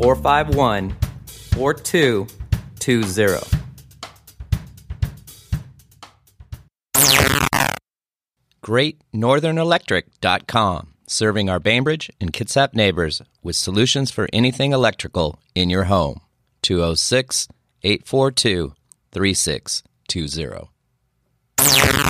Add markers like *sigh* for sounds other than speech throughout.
451 4220. GreatNorthernElectric.com, serving our Bainbridge and Kitsap neighbors with solutions for anything electrical in your home. 206 842 3620.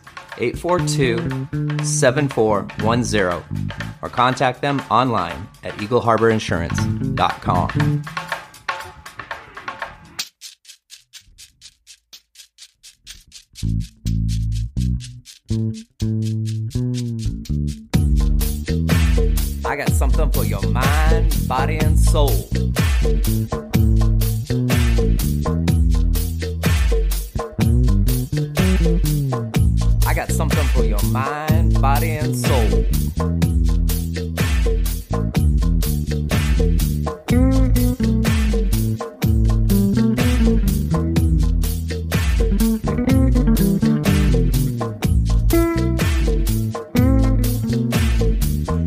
842 7410 or contact them online at eagleharborinsurance.com. I got something for your mind, body, and soul. Your mind, body, and soul.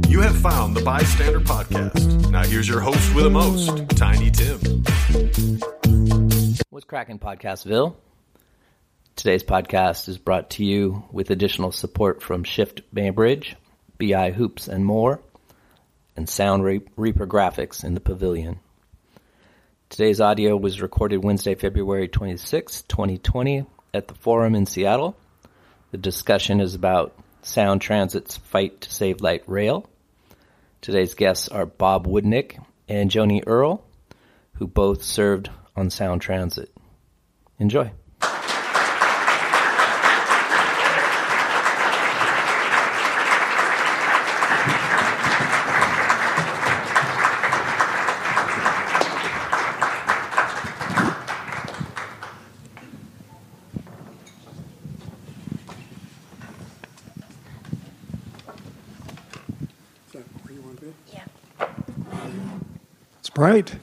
You have found the Bystander Podcast. Now here's your host with the most, Tiny Tim. What's cracking, Podcastville? Today's podcast is brought to you with additional support from Shift Bainbridge, BI Hoops and more, and Sound Re- Reaper Graphics in the Pavilion. Today's audio was recorded Wednesday, February 26, 2020, at the Forum in Seattle. The discussion is about Sound Transit's fight to save light rail. Today's guests are Bob Woodnik and Joni Earl, who both served on Sound Transit. Enjoy. Is that where you want to be? Yeah. It's bright.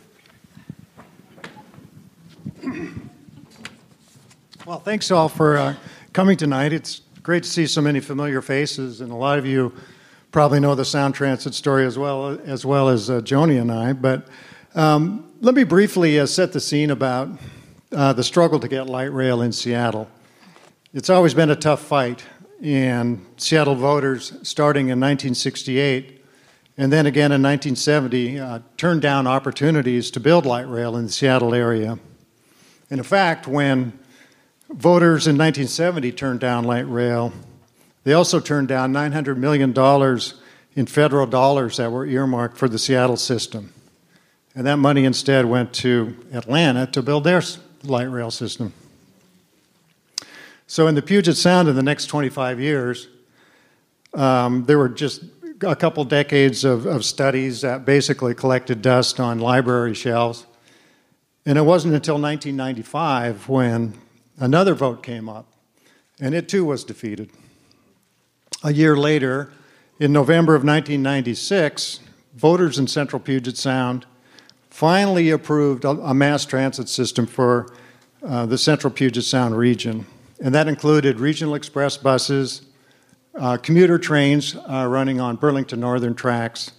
Well, thanks all for uh, coming tonight. It's great to see so many familiar faces, and a lot of you probably know the Sound Transit story as well as well as uh, Joni and I. But um, let me briefly uh, set the scene about uh, the struggle to get light rail in Seattle. It's always been a tough fight, and Seattle voters, starting in 1968, and then again in 1970, uh, turned down opportunities to build light rail in the Seattle area. And in fact, when voters in 1970 turned down light rail, they also turned down $900 million in federal dollars that were earmarked for the Seattle system. And that money instead went to Atlanta to build their light rail system. So in the Puget Sound in the next 25 years, um, there were just a couple decades of, of studies that basically collected dust on library shelves. And it wasn't until 1995 when another vote came up, and it too was defeated. A year later, in November of 1996, voters in central Puget Sound finally approved a, mass transit system for uh, the central Puget Sound region. And that included regional express buses, uh, commuter trains uh, running on Burlington Northern tracks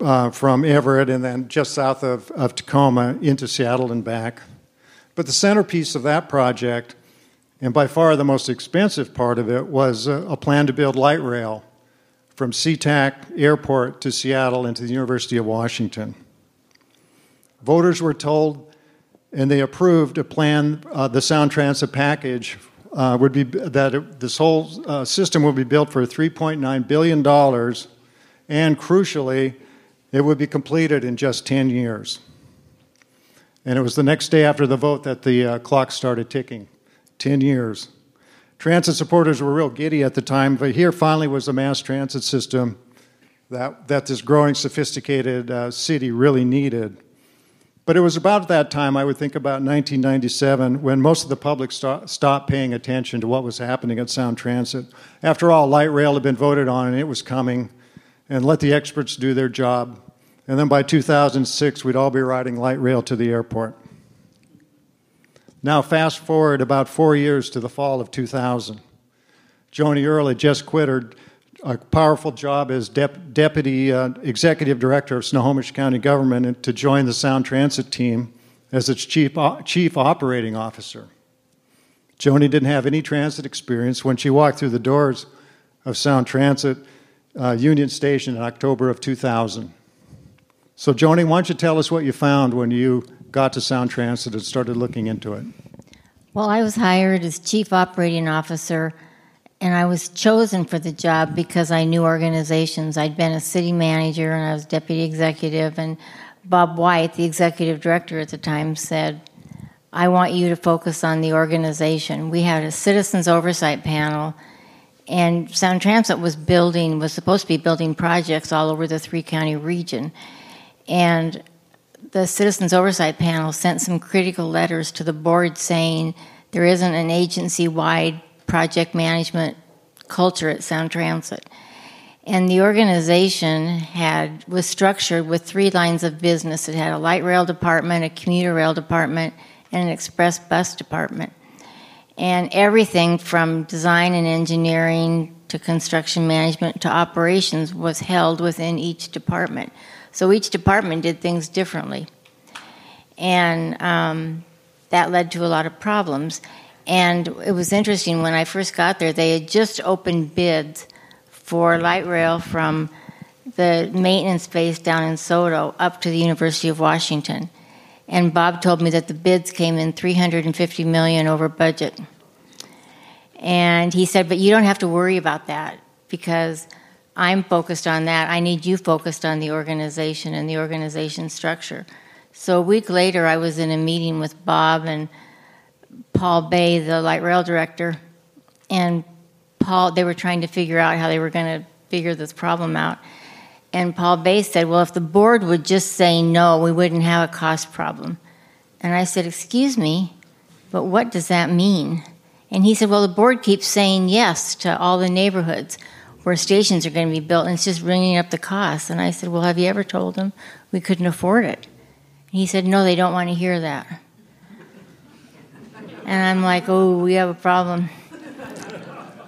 uh, from Everett and then just south of, of Tacoma into Seattle and back. But the centerpiece of that project, and by far the most expensive part of it, was a, a plan to build light rail from SeaTac Airport to Seattle and to the University of Washington. Voters were told and they approved a plan, uh, the Sound Transit package uh, would be that it, this whole uh, system would be built for 3.9 billion dollars, and crucially, it would be completed in just 10 years. And it was the next day after the vote that the uh, clock started ticking. 10 years. Transit supporters were real giddy at the time, but here finally was a mass transit system that, that this growing, sophisticated uh, city really needed. But it was about that time, I would think about 1997, when most of the public st- stopped paying attention to what was happening at Sound Transit. After all, light rail had been voted on and it was coming, and let the experts do their job. And then by 2006, we'd all be riding light rail to the airport. Now, fast forward about four years to the fall of 2000. Joni Earl had just quit her a powerful job as Dep- Deputy uh, Executive Director of Snohomish County Government and to join the Sound Transit team as its Chief, Chief Operating Officer. Joni didn't have any transit experience when she walked through the doors of Sound Transit uh, Union Station in October of 2000. So, Joni, why don't you tell us what you found when you got to Sound Transit and started looking into it? Well, I was hired as Chief Operating Officer and I was chosen for the job because I knew organizations. I'd been a city manager and I was deputy executive, and Bob White, the executive director at the time, said, I want you to focus on the organization. We had a citizens oversight panel, and Sound Transit was building, was supposed to be building projects all over the three county region. And the citizens oversight panel sent some critical letters to the board saying there isn't an agency wide project management culture at Sound Transit. And the organization had was structured with three lines of business. It had a light rail department, a commuter rail department, and an express bus department. And everything from design and engineering to construction management to operations was held within each department. So each department did things differently. And um, that led to a lot of problems. And it was interesting when I first got there, they had just opened bids for light rail from the maintenance base down in SoDo up to the University of Washington. And Bob told me that the bids came in 350 million over budget. And he said, "But you don't have to worry about that because I'm focused on that. I need you focused on the organization and the organization structure." So a week later, I was in a meeting with Bob and Paul Bay, the light rail director, and Paul. They were trying to figure out how they were going to figure this problem out. And Paul Bay said, "Well, if the board would just say no, we wouldn't have a cost problem." And I said, "Excuse me, but what does that mean?" And he said, "Well, the board keeps saying yes to all the neighborhoods where stations are going to be built, and it's just bringing up the cost." And I said, "Well, have you ever told them we couldn't afford it?" And he said, "No, they don't want to hear that." And I'm like, oh, we have a problem.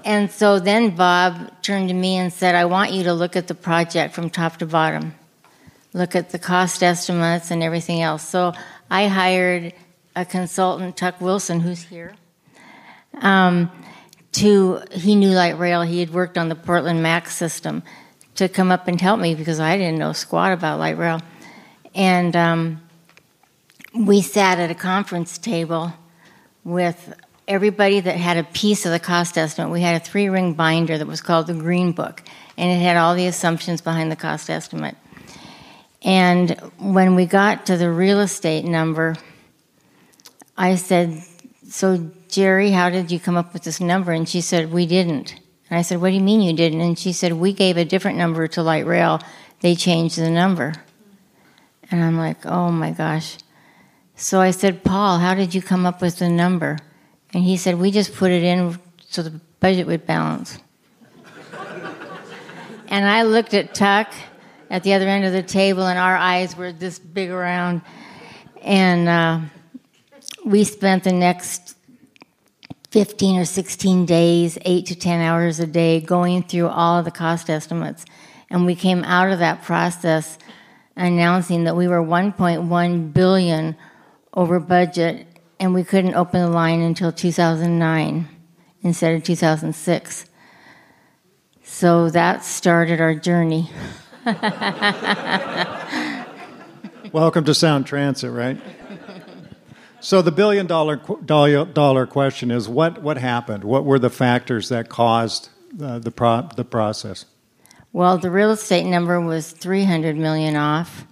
And so then Bob turned to me and said, I want you to look at the project from top to bottom, look at the cost estimates and everything else. So I hired a consultant, Tuck Wilson, who's here. Um, to he knew light rail. He had worked on the Portland Max system to come up and help me because I didn't know squat about light rail. And um, we sat at a conference table with everybody that had a piece of the cost estimate. We had a three ring binder that was called the Green Book, and it had all the assumptions behind the cost estimate. And when we got to the real estate number, I said, So, Jerry, how did you come up with this number? And she said, We didn't. And I said, What do you mean you didn't? And she said, We gave a different number to Light Rail. They changed the number. And I'm like, Oh my gosh. So I said, Paul, how did you come up with the number? And he said, We just put it in so the budget would balance. *laughs* and I looked at Tuck at the other end of the table, and our eyes were this big around. And uh, we spent the next 15 or 16 days, eight to 10 hours a day, going through all of the cost estimates. And we came out of that process announcing that we were 1.1 billion over budget, and we couldn't open the line until 2009 instead of 2006. So that started our journey. *laughs* Welcome to Sound Transit, right? So the billion dollar, dollar dollar question is what what happened? What were the factors that caused uh, the pro- the process? Well, the real estate number was 300 million off,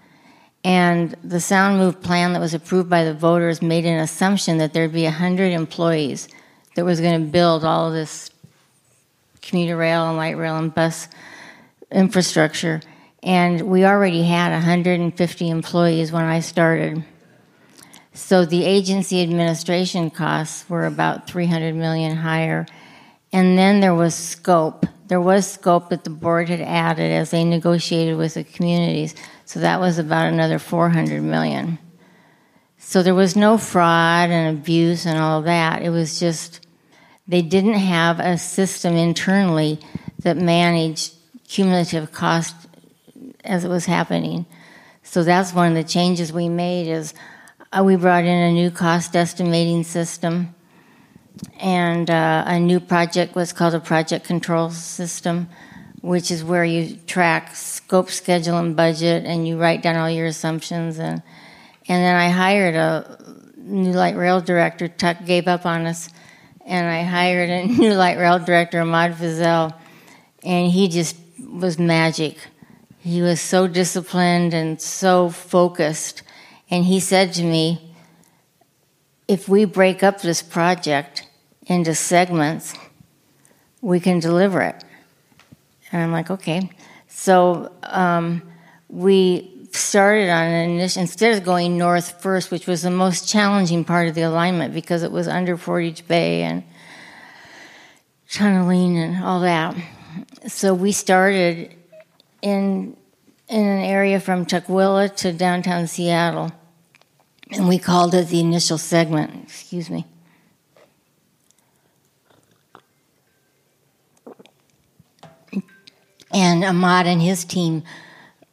and the Sound Move plan that was approved by the voters made an assumption that there'd be 100 employees that was going to build all of this commuter rail and light rail and bus infrastructure. And we already had 150 employees when I started. So the agency administration costs were about 300 million higher. And then there was scope. There was scope that the board had added as they negotiated with the communities. So that was about another 400 million. So there was no fraud and abuse and all that. It was just they didn't have a system internally that managed cumulative cost as it was happening. So that's one of the changes we made is uh, we brought in a new cost estimating system and uh, a new project was called a project control system which is where you track scope schedule and budget and you write down all your assumptions and and then I hired a new light rail director Tuck gave up on us and I hired a *laughs* new light rail director Ahmad Fazel and he just was magic he was so disciplined and so focused. And he said to me, if we break up this project into segments, we can deliver it. And I'm like, okay. So um, we started on an initial, instead of going north first, which was the most challenging part of the alignment because it was under Portage Bay and tunneling and all that. So we started in in an area from Tukwila to downtown Seattle, and we called it the initial segment. Excuse me. And Ahmad and his team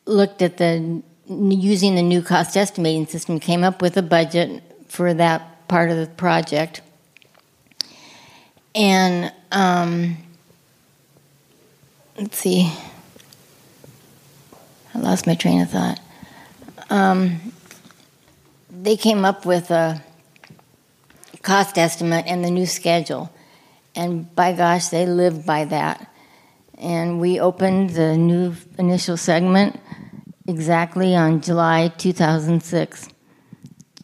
looked at the using the new cost estimating system, came up with a budget for that part of the project, and um, let's see. I lost my train of thought. Um, they came up with a cost estimate and the new schedule. And by gosh, they lived by that. And we opened the new initial segment exactly on July 2006,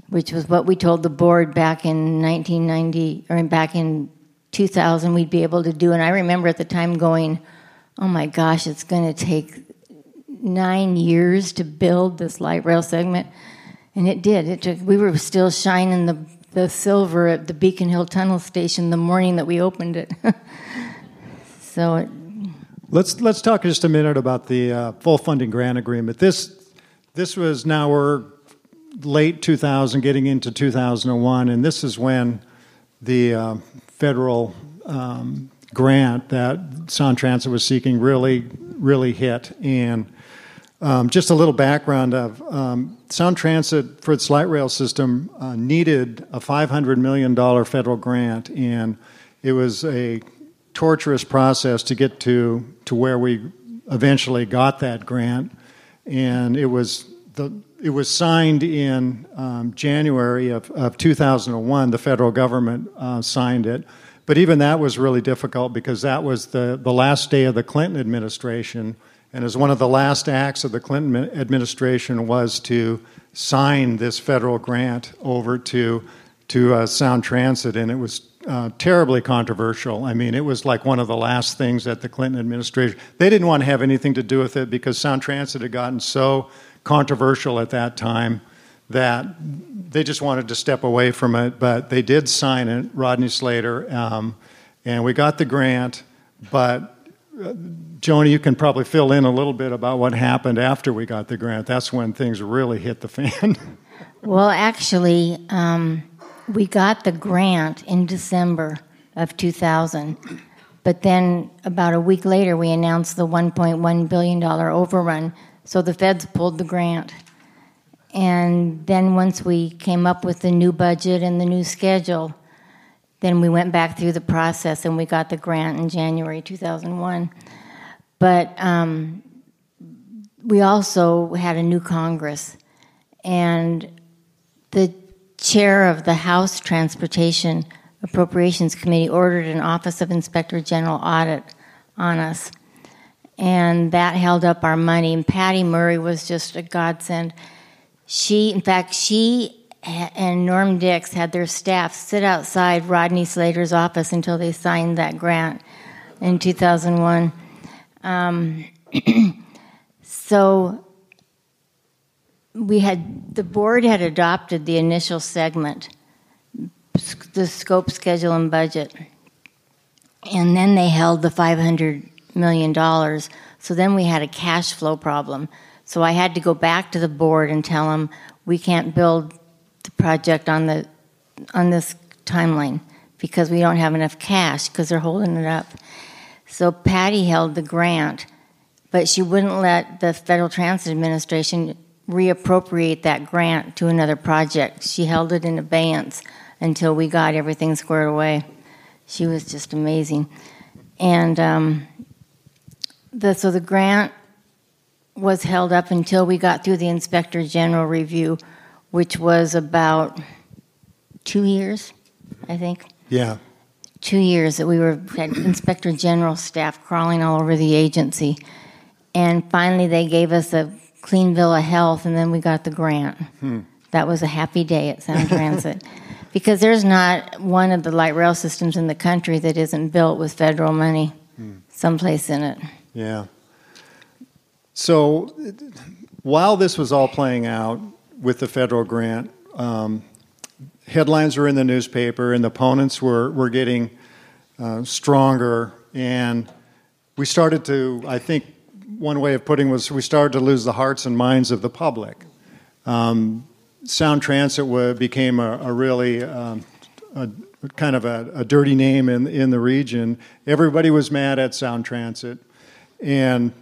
which was what we told the board back in 1990 or back in 2000 we'd be able to do. And I remember at the time going, oh my gosh, it's going to take nine years to build this light rail segment, and it did. It took. We were still shining the the silver at the Beacon Hill Tunnel Station the morning that we opened it. *laughs* so. It, let's let's talk just a minute about the uh, full funding grant agreement. This this was now we're late 2000, getting into 2001, and this is when the uh, federal um, grant that Sound Transit was seeking really really hit and um, just a little background of um, Sound Transit for its light rail system uh, needed a $500 million federal grant, and it was a torturous process to get to, to where we eventually got that grant. And it was, the, it was signed in um, January of, of 2001. The federal government uh, signed it. But even that was really difficult because that was the, the last day of the Clinton administration and as one of the last acts of the Clinton administration was to sign this federal grant over to to uh, Sound Transit, and it was uh, terribly controversial. I mean, it was like one of the last things that the Clinton administration they didn't want to have anything to do with it because Sound Transit had gotten so controversial at that time that they just wanted to step away from it. But they did sign it, Rodney Slater, um, and we got the grant, but Joni, you can probably fill in a little bit about what happened after we got the grant. That's when things really hit the fan. *laughs* well, actually, um, we got the grant in December of 2000. But then about a week later, we announced the $1.1 billion overrun. So the feds pulled the grant. And then once we came up with the new budget and the new schedule, then we went back through the process and we got the grant in January 2001. But um, we also had a new Congress, and the chair of the House Transportation Appropriations Committee ordered an Office of Inspector General audit on us. And that held up our money. And Patty Murray was just a godsend. She, in fact, she and Norm Dicks had their staff sit outside Rodney Slater's office until they signed that grant in 2001. Um, *clears throat* so we had the board had adopted the initial segment, the scope, schedule, and budget, and then they held the 500 million dollars. So then we had a cash flow problem. So I had to go back to the board and tell them we can't build the project on the on this timeline because we don't have enough cash because they're holding it up. So Patty held the grant, but she wouldn't let the Federal Transit Administration reappropriate that grant to another project. She held it in abeyance until we got everything squared away. She was just amazing. And um, the, so the grant was held up until we got through the inspector general review, which was about two years, I think. Yeah. Two years that we were had inspector general staff crawling all over the agency, and finally they gave us a clean Villa health, and then we got the grant. Hmm. That was a happy day at Sound Transit. *laughs* because there's not one of the light rail systems in the country that isn't built with federal money hmm. someplace in it. Yeah. So while this was all playing out with the federal grant, um, headlines were in the newspaper and the opponents were, were getting uh, stronger. And we started to, I think, one way of putting was we started to lose the hearts and minds of the public. Um, Sound Transit became a, a really um, a, kind of a, a, dirty name in, in the region. Everybody was mad at Sound Transit. And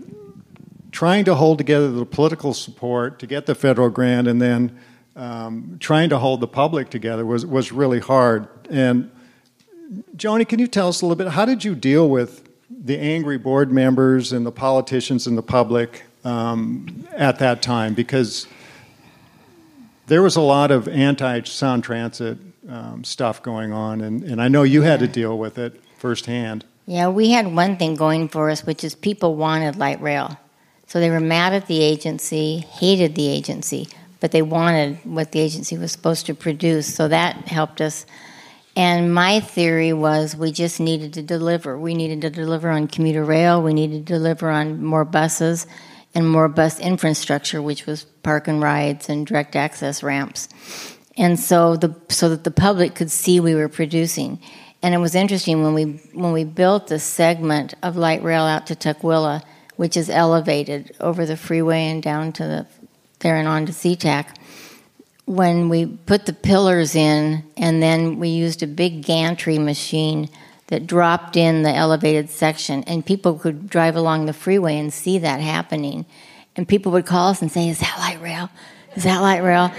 trying to hold together the political support to get the federal grant and then um, trying to hold the public together was, was really hard. And Joni, can you tell us a little bit? How did you deal with the angry board members and the politicians and the public um, at that time? Because there was a lot of anti sound transit um, stuff going on, and, and I know you had to deal with it firsthand. Yeah, we had one thing going for us, which is people wanted light rail. So they were mad at the agency, hated the agency, but they wanted what the agency was supposed to produce. So that helped us. And my theory was we just needed to deliver. We needed to deliver on commuter rail, we needed to deliver on more buses and more bus infrastructure, which was park and rides and direct access ramps. And so the so that the public could see we were producing. And it was interesting when we when we built the segment of light rail out to Tukwila, which is elevated over the freeway and down to the there and on to SeaTac. When we put the pillars in, and then we used a big gantry machine that dropped in the elevated section, and people could drive along the freeway and see that happening. And people would call us and say, "Is that light rail? Is that light rail?"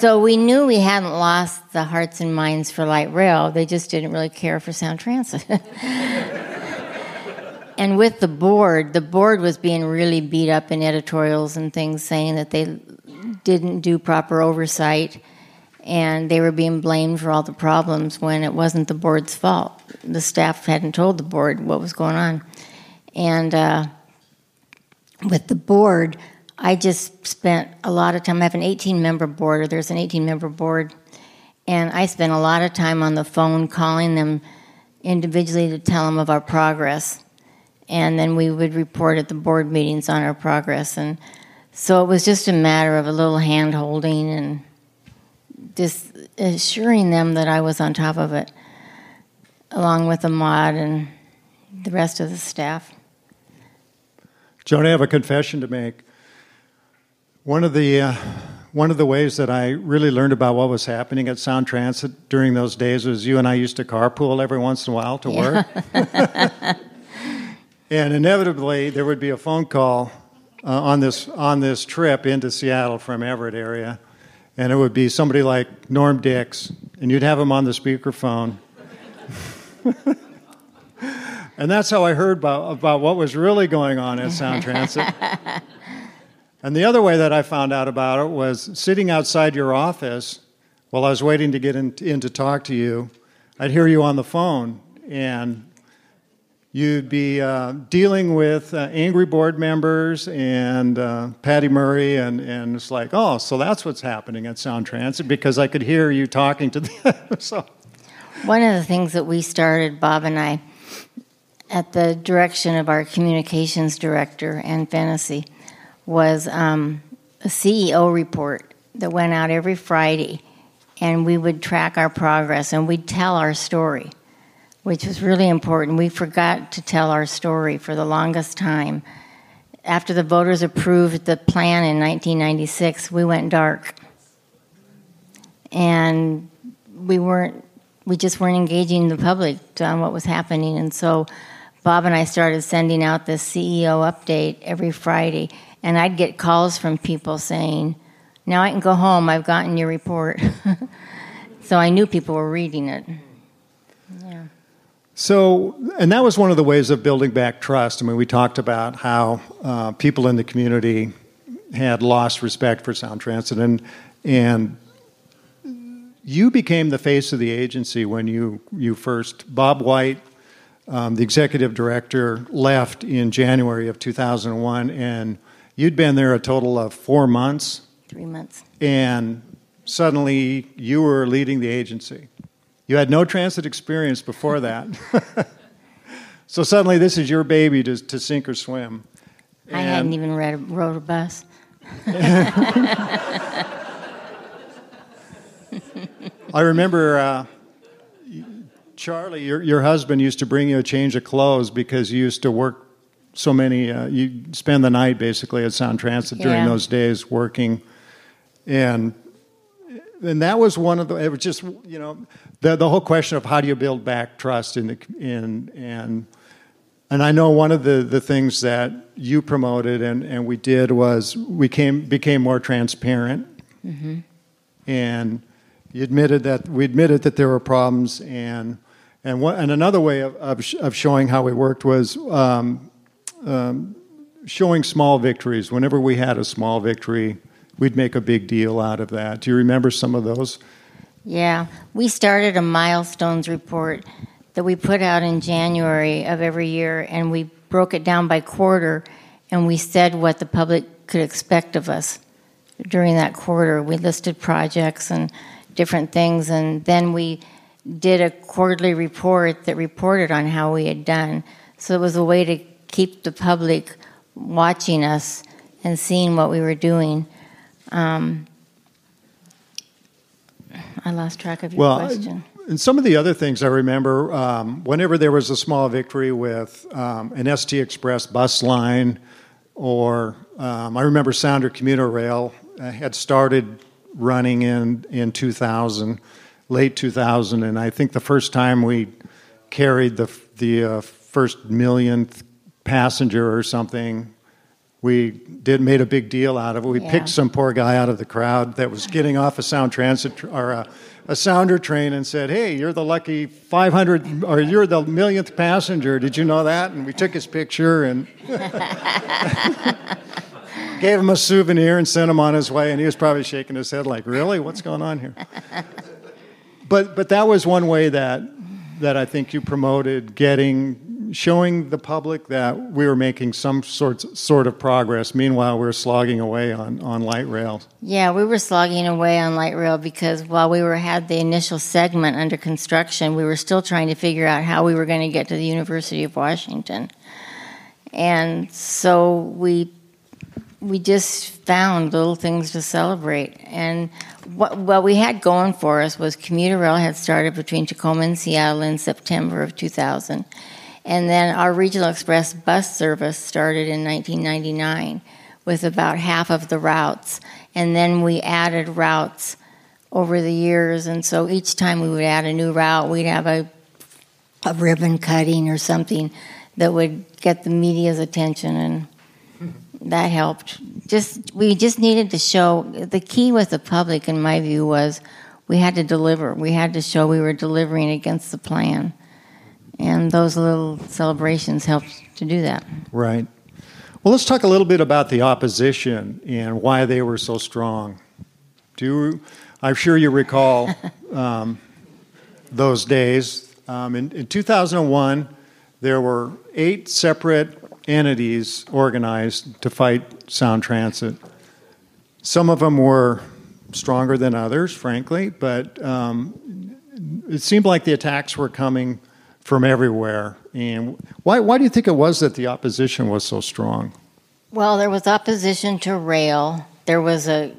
So we knew we hadn't lost the hearts and minds for light rail. They just didn't really care for Sound Transit. *laughs* and with the board, the board was being really beat up in editorials and things saying that they didn't do proper oversight and they were being blamed for all the problems when it wasn't the board's fault. The staff hadn't told the board what was going on. And uh, with the board, I just spent a lot of time. I have an 18 member board, or there's an 18 member board, and I spent a lot of time on the phone calling them individually to tell them of our progress. And then we would report at the board meetings on our progress. And so it was just a matter of a little hand holding and just assuring them that I was on top of it, along with Ahmad and the rest of the staff. Joan, I have a confession to make. One of the uh, one of the ways that I really learned about what was happening at Sound Transit during those days was you and I used to carpool every once in a while to work. *laughs* and inevitably, there would be a phone call uh, on this on this trip into Seattle from Everett area, and it would be somebody like Norm Dicks, and you'd have him on the speakerphone. *laughs* and that's how I heard about, about what was really going on at Sound *laughs* Transit. And the other way that I found out about it was sitting outside your office while I was waiting to get in, in to talk to you, I'd hear you on the phone, and you'd be uh, dealing with uh, angry board members and uh, Patty Murray, and, and it's like, oh, so that's what's happening at Sound Transit because I could hear you talking to them. *laughs* so, One of the things that we started, Bob and I, at the direction of our communications director Anne Fennessy, was um, a CEO report that went out every Friday, and we would track our progress and we'd tell our story, which was really important. We forgot to tell our story for the longest time. After the voters approved the plan in 1996, we went dark. And we weren't we just weren't engaging the public on what was happening. And so Bob and I started sending out this CEO update every Friday. And I'd get calls from people saying, Now I can go home, I've gotten your report. *laughs* so I knew people were reading it. Yeah. So, and that was one of the ways of building back trust. I mean, we talked about how uh, people in the community had lost respect for Sound Transit, and and you became the face of the agency when you you first. Bob White, um, the executive director, left in January of 2001, and you'd been there a total of four months, Three months. and suddenly you were leading the agency. You had no transit experience before that. *laughs* so suddenly this is your baby to, to sink or swim. I hadn't even read, rode a bus. *laughs* I remember uh, Charlie, your, your husband, used to bring you a change of clothes because you used to work so many, uh, you spend the night basically at Sound Transit during Yeah. those days working. And and that was one of the, it was just, you know, the, the whole question of how do you build back trust in the, in, and, and I know one of the, the things that you promoted and, and we did was we came, became more transparent. And you admitted that we admitted that there were problems, and and one, and another way of, of, sh- of showing how we worked was um, um, showing small victories. Whenever we had a small victory, we'd make a big deal out of that. Do you remember some of those? Yeah, we started a milestones report that we put out in January of every year, and we broke it down by quarter, and we said what the public could expect of us during that quarter. We listed projects and different things, and then we did a quarterly report that reported on how we had done. So it was a way to keep the public watching us and seeing what we were doing. Um, I lost track of your question. Well, question. And some of the other things I remember, um, whenever there was a small victory with um, an ST Express bus line, or um, I remember Sounder Commuter Rail uh, had started running in in 2000, late 2000, and I think the first time we carried the the uh, first millionth passenger or something. We did made a big deal out of it. We Yeah. picked some poor guy out of the crowd that was *laughs* getting off a sound transit or a, a sounder train and said, "Hey, you're the lucky 500 or you're the millionth passenger. Did you know that?" And we took his picture and *laughs* gave him a souvenir and sent him on his way. And he was probably shaking his head like, "Really? What's going on here?" *laughs* but but that was one way that that I think you promoted getting showing the public that we were making some sort sort of progress. Meanwhile, we were slogging away on, on light rail. Yeah, we were slogging away on light rail because while we were had the initial segment under construction, we were still trying to figure out how we were going to get to the University of Washington. And so we we just found little things to celebrate. And what, what we had going for us was commuter rail had started between Tacoma and Seattle in September of 2000. And then our regional express bus service started in 1999 with about half of the routes. And then we added routes over the years. And so each time we would add a new route, we'd have a, a ribbon cutting or something that would get the media's attention and that helped. Just we just needed to show the key with the public, in my view, was we had to deliver. We had to show we were delivering against the plan, and those little celebrations helped to do that. Right. Well, let's talk a little bit about the opposition and why they were so strong. Do you, I'm sure you recall *laughs* um, those days. Um, in, in 2001, there were eight separate entities organized to fight Sound Transit. Some of them were stronger than others, frankly, but um, it seemed like the attacks were coming from everywhere. And why, why do you think it was that the opposition was so strong? Well, there was opposition to rail. There was a,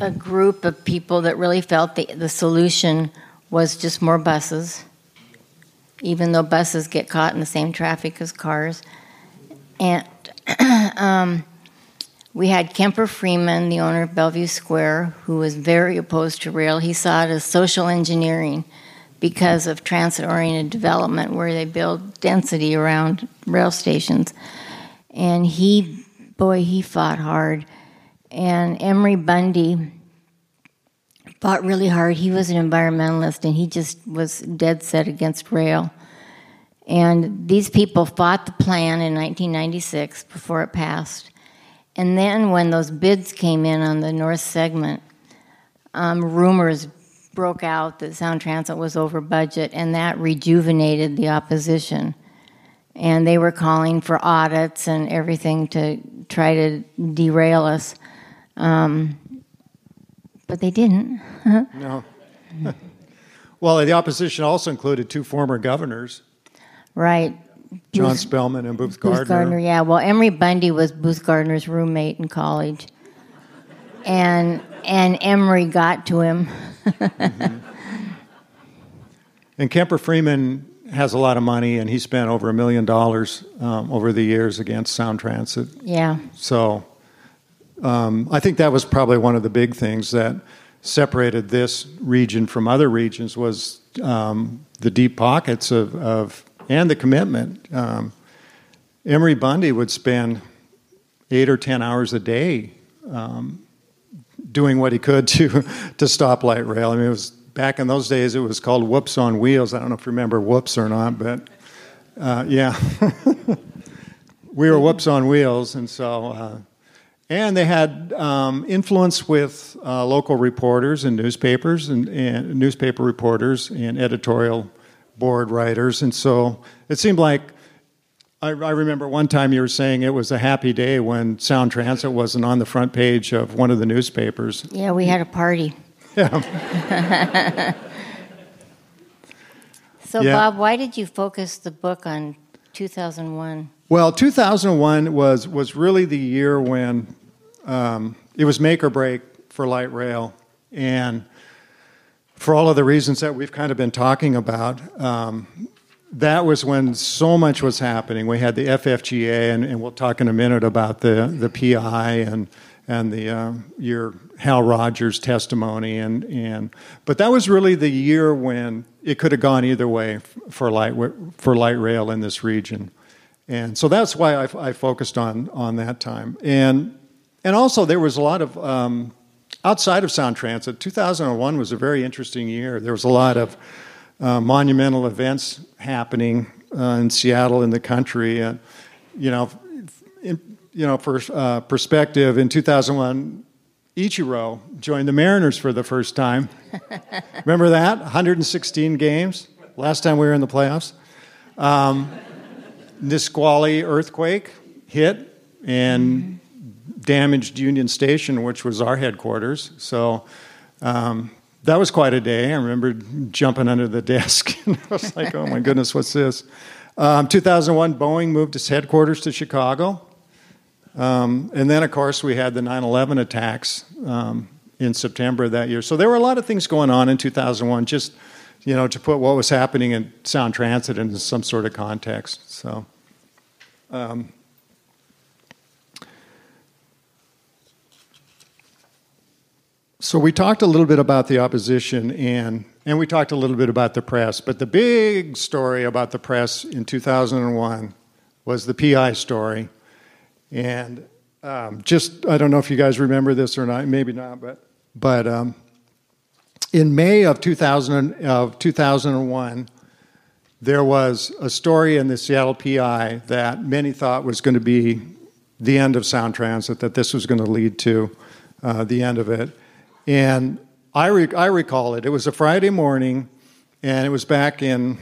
a group of people that really felt the, the solution was just more buses, even though buses get caught in the same traffic as cars. And *clears throat* um, we had Kemper Freeman, the owner of Bellevue Square, who was very opposed to rail. He saw it as social engineering because of transit oriented development where they build density around rail stations. And he, boy, he fought hard. And Emory Bundy fought really hard. He was an environmentalist and he just was dead set against rail. And these people fought the plan in 1996 before it passed. And then when those bids came in on the north segment, um, rumors broke out that Sound Transit was over budget, and that rejuvenated the opposition. And they were calling for audits and everything to try to derail us. Um, but they didn't. *laughs* no. *laughs* well, the opposition also included two former governors. Right. John Booth, Spellman and Booth Gardner. Booth Gardner, yeah. Well, Emory Bundy was Booth Gardner's roommate in college, and and Emory got to him. mm-hmm. *laughs* And Kemper Freeman has a lot of money, and he spent over a million dollars um, over the years against Sound Transit. Yeah. So um, I think that was probably one of the big things that separated this region from other regions was um, the deep pockets of, of and the commitment. Um, Emory Bundy would spend eight or ten hours a day um, doing what he could to *laughs* to stop light rail. I mean, it was back in those days. It was called Whoops on Wheels. I don't know if you remember Whoops or not, but uh, yeah, *laughs* we were Whoops on Wheels, and so. Uh, and they had um, influence with uh, local reporters and newspapers and, and newspaper reporters and editorial board writers. And so it seemed like I, I, remember one time you were saying it was a happy day when Sound Transit wasn't on the front page of one of the newspapers. Yeah, we had a party. Yeah. *laughs* so, yeah. Bob, why did you focus the book on 2001? Well, 2001 was, was really the year when um, it was make or break for light rail. And for all of the reasons that we've kind of been talking about, um, that was when so much was happening. We had the FFGA, and, and, we'll talk in a minute about the, the PI and and the uh, your Hal Rogers testimony, and and but that was really the year when it could have gone either way for light for light rail in this region, and so that's why I, I focused on on that time, and and also there was a lot of um, outside of Sound Transit, 2001 was a very interesting year. There was a lot of uh, monumental events happening uh, in Seattle and the country. And, you know, in, you know, for uh, perspective, in 2001, Ichiro joined the Mariners for the first time. *laughs* Remember that? 116 games. Last time we were in the playoffs. Um, Nisqually earthquake hit, and damaged Union Station, which was our headquarters. So um, that was quite a day. I remember jumping under the desk, *laughs* and I was like, "Oh my goodness, what's this?" Um, 2001, Boeing moved its headquarters to Chicago, um, and then of course we had the 9/11 attacks um, in September of that year. So there were a lot of things going on in 2001. Just you know, to put what was happening in Sound Transit into some sort of context. So. Um, So we talked a little bit about the opposition and and we talked a little bit about the press, but the big story about the press in 2001 was the PI story. And um, just I don't know if you guys remember this or not, maybe not, but but um, in May of 2000 of 2001, there was a story in the Seattle PI that many thought was going to be the end of Sound Transit, that this was going to lead to uh, the end of it. And I, re- I recall it. It was a Friday morning, and it was back in,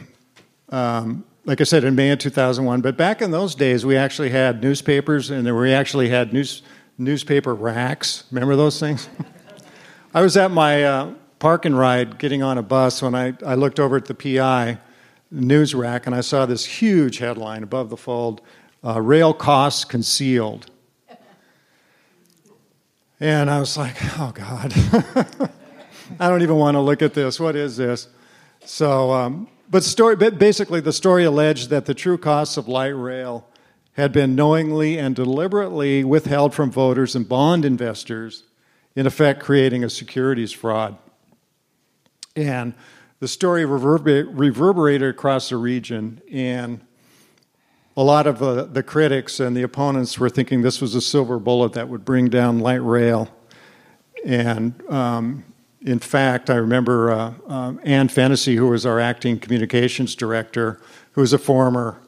um, like I said, in May of 2001. But back in those days, we actually had newspapers, and we actually had news, newspaper racks. Remember those things? *laughs* I was at my uh, park and ride getting on a bus when I, I looked over at the PI news rack, and I saw this huge headline above the fold uh, Rail Costs Concealed. And I was like, oh, God. *laughs* I don't even want to look at this. What is this? So, um, but story, basically, the story alleged that the true costs of light rail had been knowingly and deliberately withheld from voters and bond investors, in effect, creating a securities fraud. And the story reverberated across the region, and a lot of uh, the critics and the opponents were thinking this was a silver bullet that would bring down light rail. And um, in fact, I remember uh, uh, Anne Fennessy, who was our acting communications director, who was a former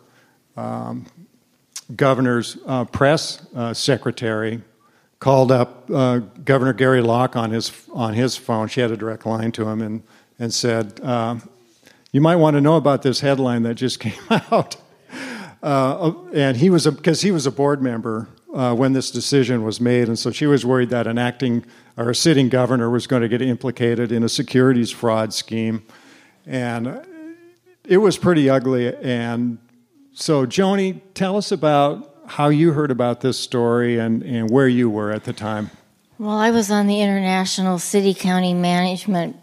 um, governor's uh, press uh, secretary, called up uh, Governor Gary Locke on his on his phone. She had a direct line to him and and said, "You might want to know about this headline that just *laughs* came out." Uh, and he was because he was a board member uh, when this decision was made, and so she was worried that an acting or a sitting governor was going to get implicated in a securities fraud scheme, and it was pretty ugly. And so, Joni, tell us about how you heard about this story and, and where you were at the time. Well, I was on the International City County Management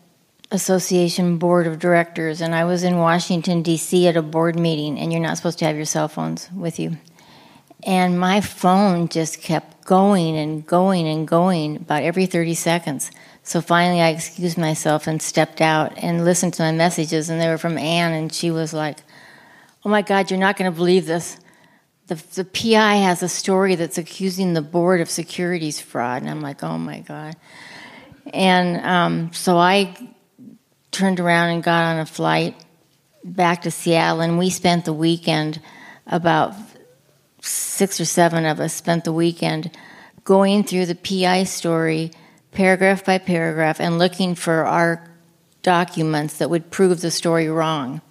Association Board of Directors, and I was in Washington, D.C. at a board meeting, and you're not supposed to have your cell phones with you. And my phone just kept going and going and going about every 30 seconds. So finally, I excused myself and stepped out and listened to my messages, and they were from Anne, and she was like, Oh my God, you're not going to believe this. The, the PI has a story that's accusing the board of securities fraud. And I'm like, Oh my God. And um, so I turned around and got on a flight back to Seattle, and we spent the weekend about six or seven of us spent the weekend going through the PI story paragraph by paragraph and looking for our documents that would prove the story wrong.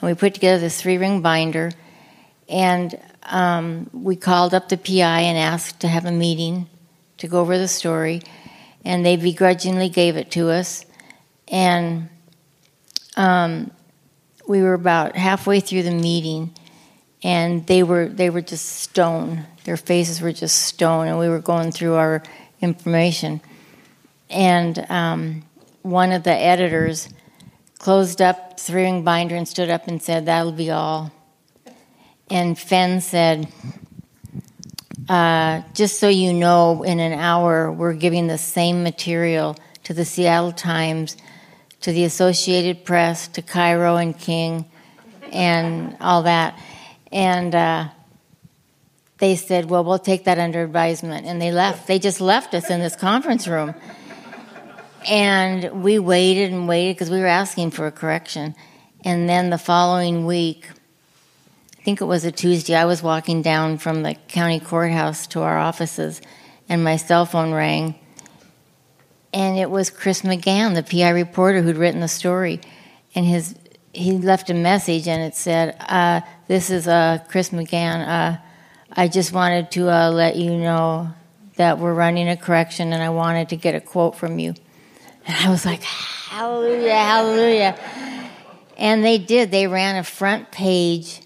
And we put together this three ring binder, and um, we called up the PI and asked to have a meeting to go over the story, and they begrudgingly gave it to us and um, we were about halfway through the meeting, and they were they were just stone. Their faces were just stone, and we were going through our information, and um, one of the editors closed up the ring binder and stood up and said, "That'll be all." And Fenn said, uh, "Just so you know, in an hour, we're giving the same material to the Seattle Times." To the Associated Press, to KIRO and King, and all that. And uh, they said, Well, we'll take that under advisement. And they left. They just left us in this conference room. And we waited and waited because we were asking for a correction. And then the following week, I think it was a Tuesday, I was walking down from the county courthouse to our offices, and my cell phone rang and it was Chris McGann, the PI reporter who'd written the story, and his he left a message and it said, uh, "This is uh, Chris McGann. Uh, I just wanted to uh, let you know that we're running a correction, and I wanted to get a quote from you." And I was like, "Hallelujah, hallelujah!" And they did. They ran a front page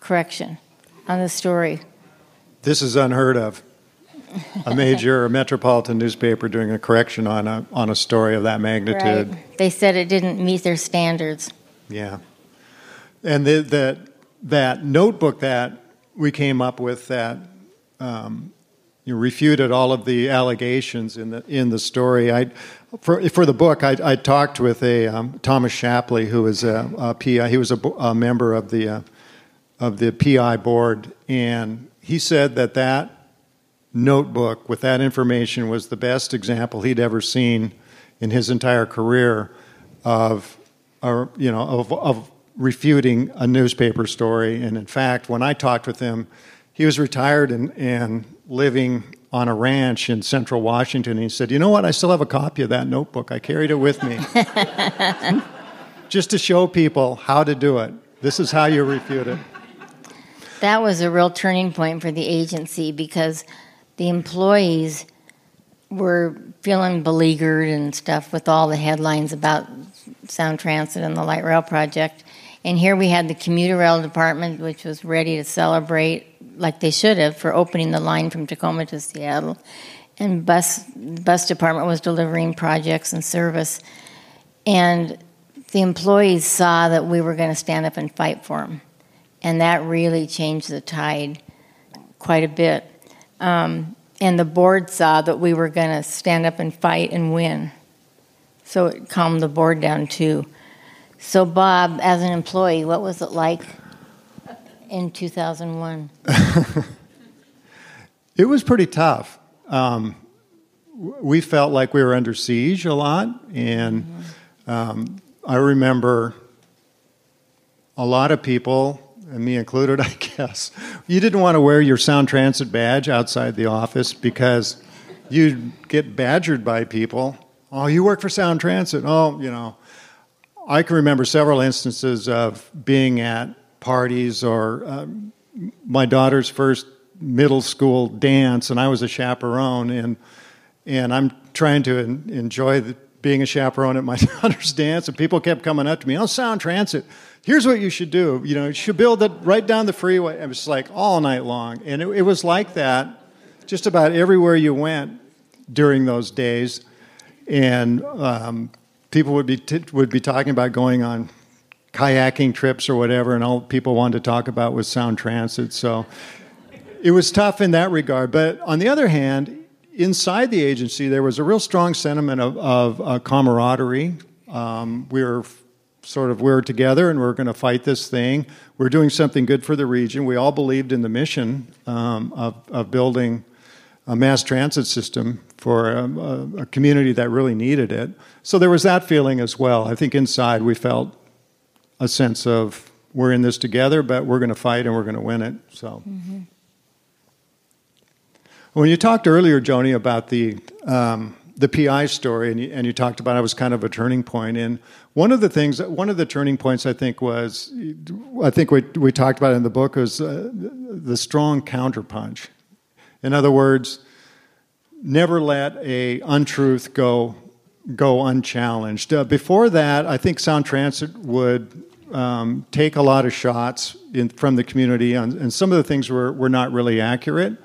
correction on the story. This is unheard of a major metropolitan newspaper doing a correction on a on a story of that magnitude. Right. They said it didn't meet their standards. Yeah, and the, that that notebook that we came up with that um, you refuted all of the allegations in the in the story. I for for the book, I, I talked with a um, Thomas Shapley, who was a, a PI. He was a, a member of the uh, of the PI board, and he said that that notebook with that information was the best example he'd ever seen in his entire career of, or, you know, of, of refuting a newspaper story. And in fact, when I talked with him, he was retired and, and living on a ranch in central Washington. And he said, You know what? I still have a copy of that notebook. I carried it with me. *laughs* Just to show people how to do it. This is how you refute it. That was a real turning point for the agency because the employees were feeling beleaguered and stuff with all the headlines about Sound Transit and the light rail project. And here we had the commuter rail department, which was ready to celebrate, like they should have, for opening the line from Tacoma to Seattle. And bus bus department was delivering projects and service. And the employees saw that we were going to stand up and fight for them, and that really changed the tide quite a bit. Um, and the board saw that we were going to stand up and fight and win, so it calmed the board down too. So, Bob, as an employee, what was it like in 2001? *laughs* it was pretty tough. Um, we felt like we were under siege a lot, and um, I remember a lot of people, and me included, *laughs* I guess, you didn't want to wear your Sound Transit badge outside the office because you'd get badgered by people. Oh, you work for Sound Transit. Oh, you know. I can remember several instances of being at parties or um, my daughter's first middle school dance, and I was a chaperone, and and I'm trying to en- enjoy the, being a chaperone at my *laughs* daughter's dance, and people kept coming up to me, "Oh, Sound Transit, here's what you should do. You know, you should build it right down the freeway." It was like all night long, and it, it was like that just about everywhere you went during those days, and um, people would be t- would be talking about going on kayaking trips or whatever, and all people wanted to talk about was Sound Transit. So it was tough in that regard. But on the other hand, inside the agency, there was a real strong sentiment of, of uh, camaraderie. Um, we were sort of we're together and we are going to fight this thing. We are doing something good for the region. We all believed in the mission um, of, of building a mass transit system for a, a, a, community that really needed it. So there was that feeling as well. I think inside we felt a sense of we're in this together, but we're going to fight and we're going to win it. So. Mm-hmm. When you talked earlier, Joni, about the um, the PI story, and you, and you talked about it was kind of a turning point. And one of the things, one of the turning points, I think, was I think we we talked about in the book was uh, the strong counterpunch. In other words, never let a untruth go go unchallenged. Uh, before that, I think Sound Transit would um, take a lot of shots in, from the community, on, and some of the things were, were not really accurate.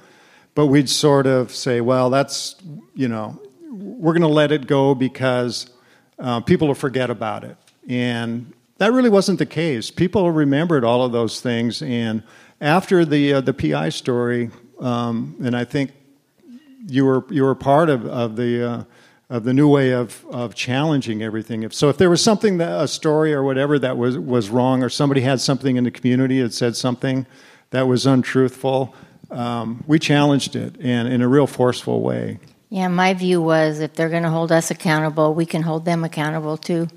But we'd sort of say, well, that's, you know, we're going to let it go because uh, people will forget about it. And that really wasn't the case. People remembered all of those things. And after the, uh, the PI story, um, and I think you were you were part of of the uh, of the new way of of challenging everything. If so, if there was something that a story or whatever that was was wrong, or somebody had something in the community that said something that was untruthful, um, we challenged it and in a real forceful way. Yeah, my view was if they're going to hold us accountable, we can hold them accountable too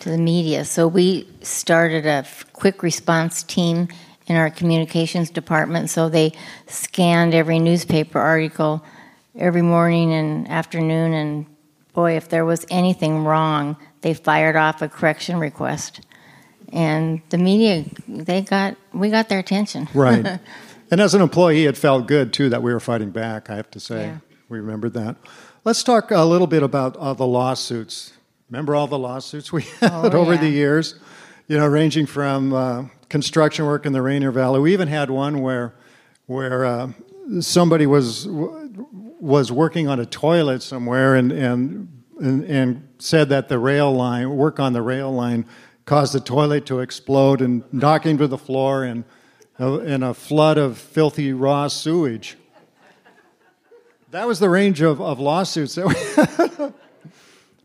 to the media. So we started a quick response team in our communications department. So they scanned every newspaper article every morning and afternoon. And boy, if there was anything wrong, they fired off a correction request. And the media, they got, we got their attention. Right. *laughs* and as an employee, it felt good too that we were fighting back, I have to say. Yeah. We remembered that. Let's talk a little bit about uh, the lawsuits. Remember all the lawsuits we *laughs* had oh, over yeah. the years? You know, ranging from uh, construction work in the Rainier Valley. We even had one where, where uh, somebody was was working on a toilet somewhere and, and, and, and said that the rail line, work on the rail line, caused the toilet to explode and knock into the floor and, in a flood of filthy raw sewage. That was the range of, of lawsuits that we *laughs*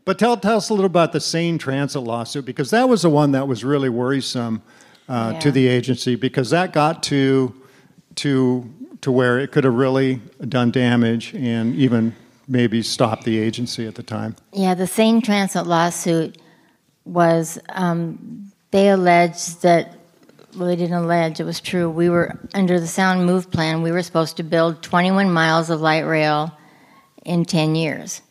But tell, tell us a little about the Sane Transit lawsuit because that was the one that was really worrisome uh, yeah. to the agency because that got to to to where it could have really done damage and even maybe stopped the agency at the time. Yeah, the Sane Transit lawsuit was um, they alleged that well, they didn't allege, it was true. We were, under the Sound Move plan, we were supposed to build 21 miles of light rail in 10 years.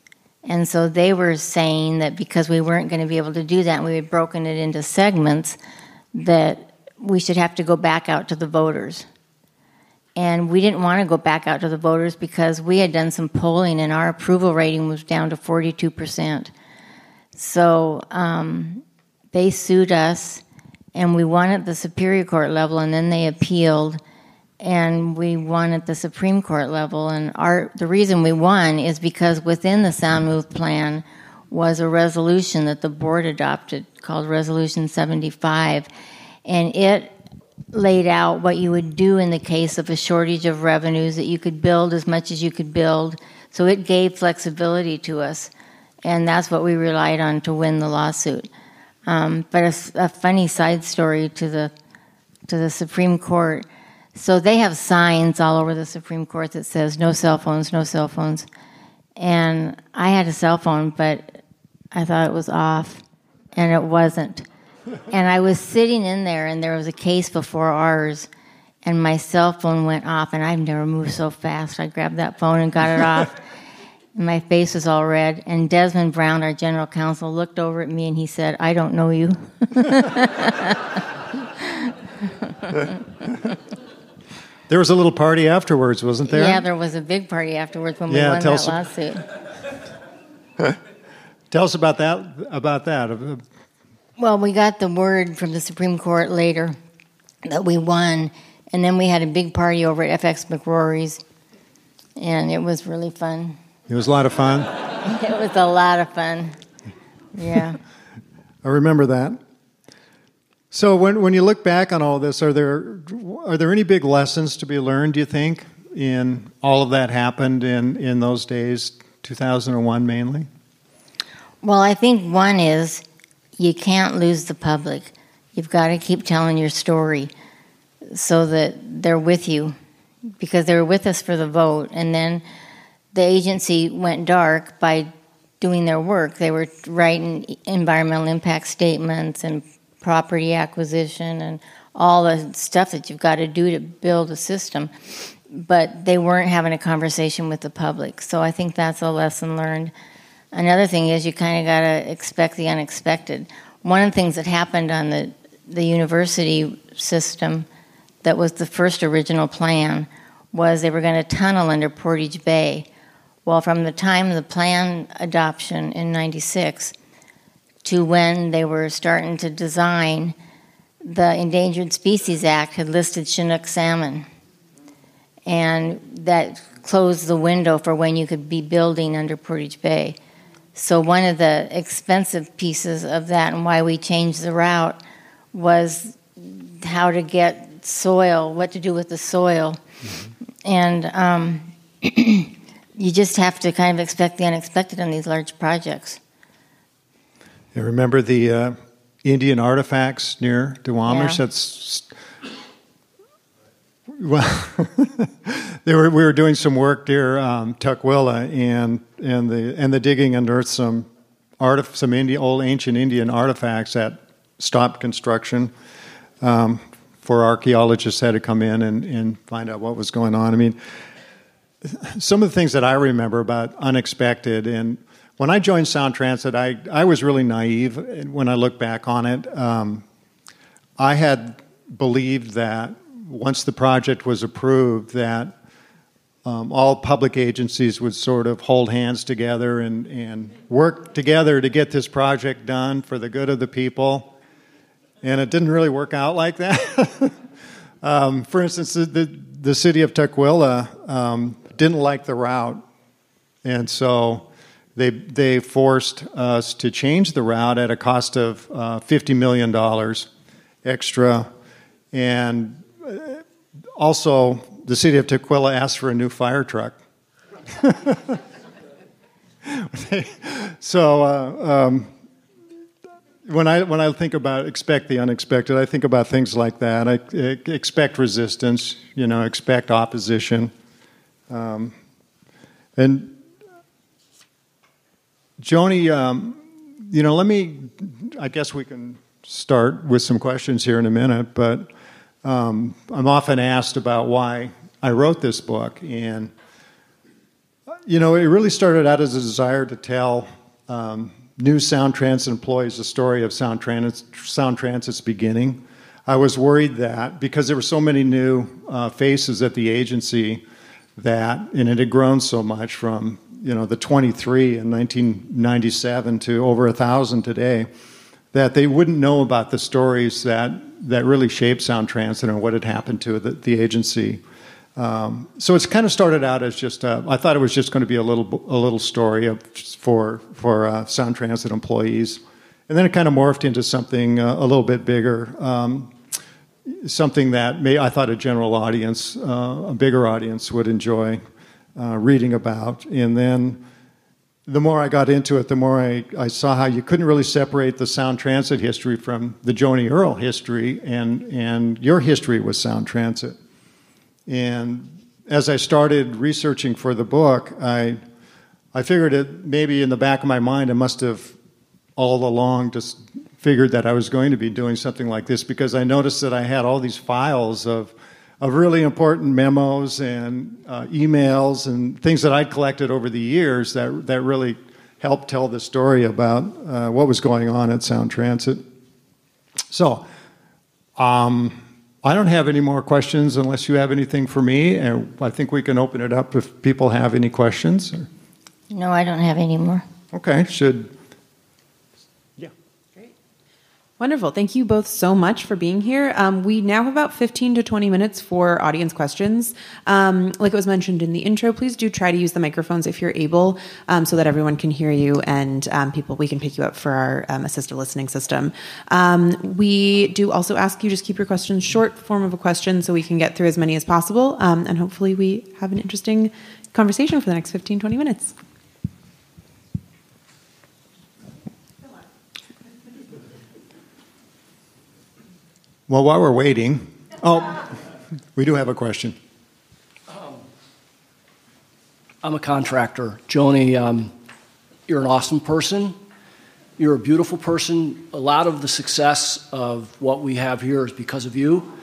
And so they were saying that because we weren't going to be able to do that we had broken it into segments, that we should have to go back out to the voters. And we didn't want to go back out to the voters because we had done some polling and our approval rating was down to 42%. So um, they sued us and we won at the Superior Court level, and then they appealed, and we won at the Supreme Court level. And our the reason we won is because within the Sound Move plan was a resolution that the board adopted called Resolution 75, and it laid out what you would do in the case of a shortage of revenues that you could build as much as you could build. So it gave flexibility to us, and that's what we relied on to win the lawsuit. Um, but a, a, funny side story to the to the Supreme Court. So they have signs all over the Supreme Court that says no cell phones, no cell phones. And I had a cell phone, but I thought it was off, and it wasn't. *laughs* and I was sitting in there, and there was a case before ours, and my cell phone went off, and I've never moved so fast. I grabbed that phone and got it off. *laughs* And my face was all red. And Desmond Brown, our general counsel, looked over at me and he said, I don't know you. *laughs* there was a little party afterwards, wasn't there? Yeah, there was a big party afterwards when we yeah, won that lawsuit. *laughs* tell us about that. About that. Uh, uh, well, we got the word from the Supreme Court later that we won, and then we had a big party over at FX McRory's, and it was really fun. It was a lot of fun. *laughs* it was a lot of fun. Yeah. *laughs* I remember that. So when, when you look back on all this, are there are there any big lessons to be learned? Do you think in all of that happened in in those days, 2001 mainly? Well, I think one is you can't lose the public. You've got to keep telling your story so that they're with you because they were with us for the vote, and then the agency went dark by doing their work. They were writing environmental impact statements and property acquisition and all the stuff that you've got to do to build a system. But they weren't having a conversation with the public. So I think that's a lesson learned. Another thing is you kind of got to expect the unexpected. One of the things that happened on the, the university system that was the first original plan was they were going to tunnel under Portage Bay well, from the time of the plan adoption in 96 to when they were starting to design, the Endangered Species Act had listed Chinook salmon. And that closed the window for when you could be building under Portage Bay. So, one of the expensive pieces of that and why we changed the route was how to get soil, what to do with the soil. Mm-hmm. And um, *clears throat* you just have to kind of expect the unexpected on these large projects. You remember the uh, Indian artifacts near Duwamish? Yeah. That's well, *laughs* they were, we were doing some work near um, Tukwila, and and the and the digging unearthed some artif- some Indian, old ancient Indian artifacts that stopped construction. Um, for archaeologists had to come in and, and find out what was going on. I mean, some of the things that I remember about unexpected and when I joined Sound Transit, I, I was really naive when I look back on it. Um, I had believed that once the project was approved, that um, all public agencies would sort of hold hands together and, and work together to get this project done for the good of the people. And it didn't really work out like that. *laughs* um, for instance, the, the, city of Tukwila um, didn't like the route, and so they they forced us to change the route at a cost of uh, fifty million dollars extra, and uh, also the city of Tukwila asked for a new fire truck. *laughs* so. Uh, um, when I when I think about expect the unexpected, I think about things like that. I, I expect resistance, you know, expect opposition, um, and Joni, um, you know, let me, I guess we can start with some questions here in a minute, but um, I'm often asked about why I wrote this book. And, you know, it really started out as a desire to tell um, new Sound Transit employees the story of Sound Transit's beginning. I was worried that because there were so many new uh, faces at the agency that, and it had grown so much from, you know, the 23 in 1997 to over a thousand today, that they wouldn't know about the stories that that really shaped Sound Transit and what had happened to the, the agency. Um, so it's kind of started out as just a, I thought it was just going to be a little a little story of, for for uh, Sound Transit employees, and then it kind of morphed into something uh, a little bit bigger, um, something that may I thought a general audience, uh, a bigger audience would enjoy uh, reading about, and then the more I got into it, the more I, I saw how you couldn't really separate the Sound Transit history from the Joni Earl history, and, and your history with Sound Transit. And as I started researching for the book, I, I figured it maybe in the back of my mind, I must have all along just figured that I was going to be doing something like this because I noticed that I had all these files of of really important memos and uh, emails and things that I'd collected over the years that, that really helped tell the story about uh, what was going on at Sound Transit. So, um, I don't have any more questions unless you have anything for me, and I think we can open it up if people have any questions. No, I don't have any more. Okay, should Wonderful. Thank you both so much for being here. Um, we now have about 15 to 20 minutes for audience questions. Um, like it was mentioned in the intro, please do try to use the microphones if you're able um, so that everyone can hear you and um, people, we can pick you up for our um, assistive listening system. Um, we do also ask you just keep your questions short form of a question so we can get through as many as possible. and hopefully we have an interesting conversation for the next 15, 20 minutes. Well, while we're waiting, oh, we do have a question. Um, I'm a contractor. Joni, um, you're an awesome person. You're a beautiful person. A lot of the success of what we have here is because of you.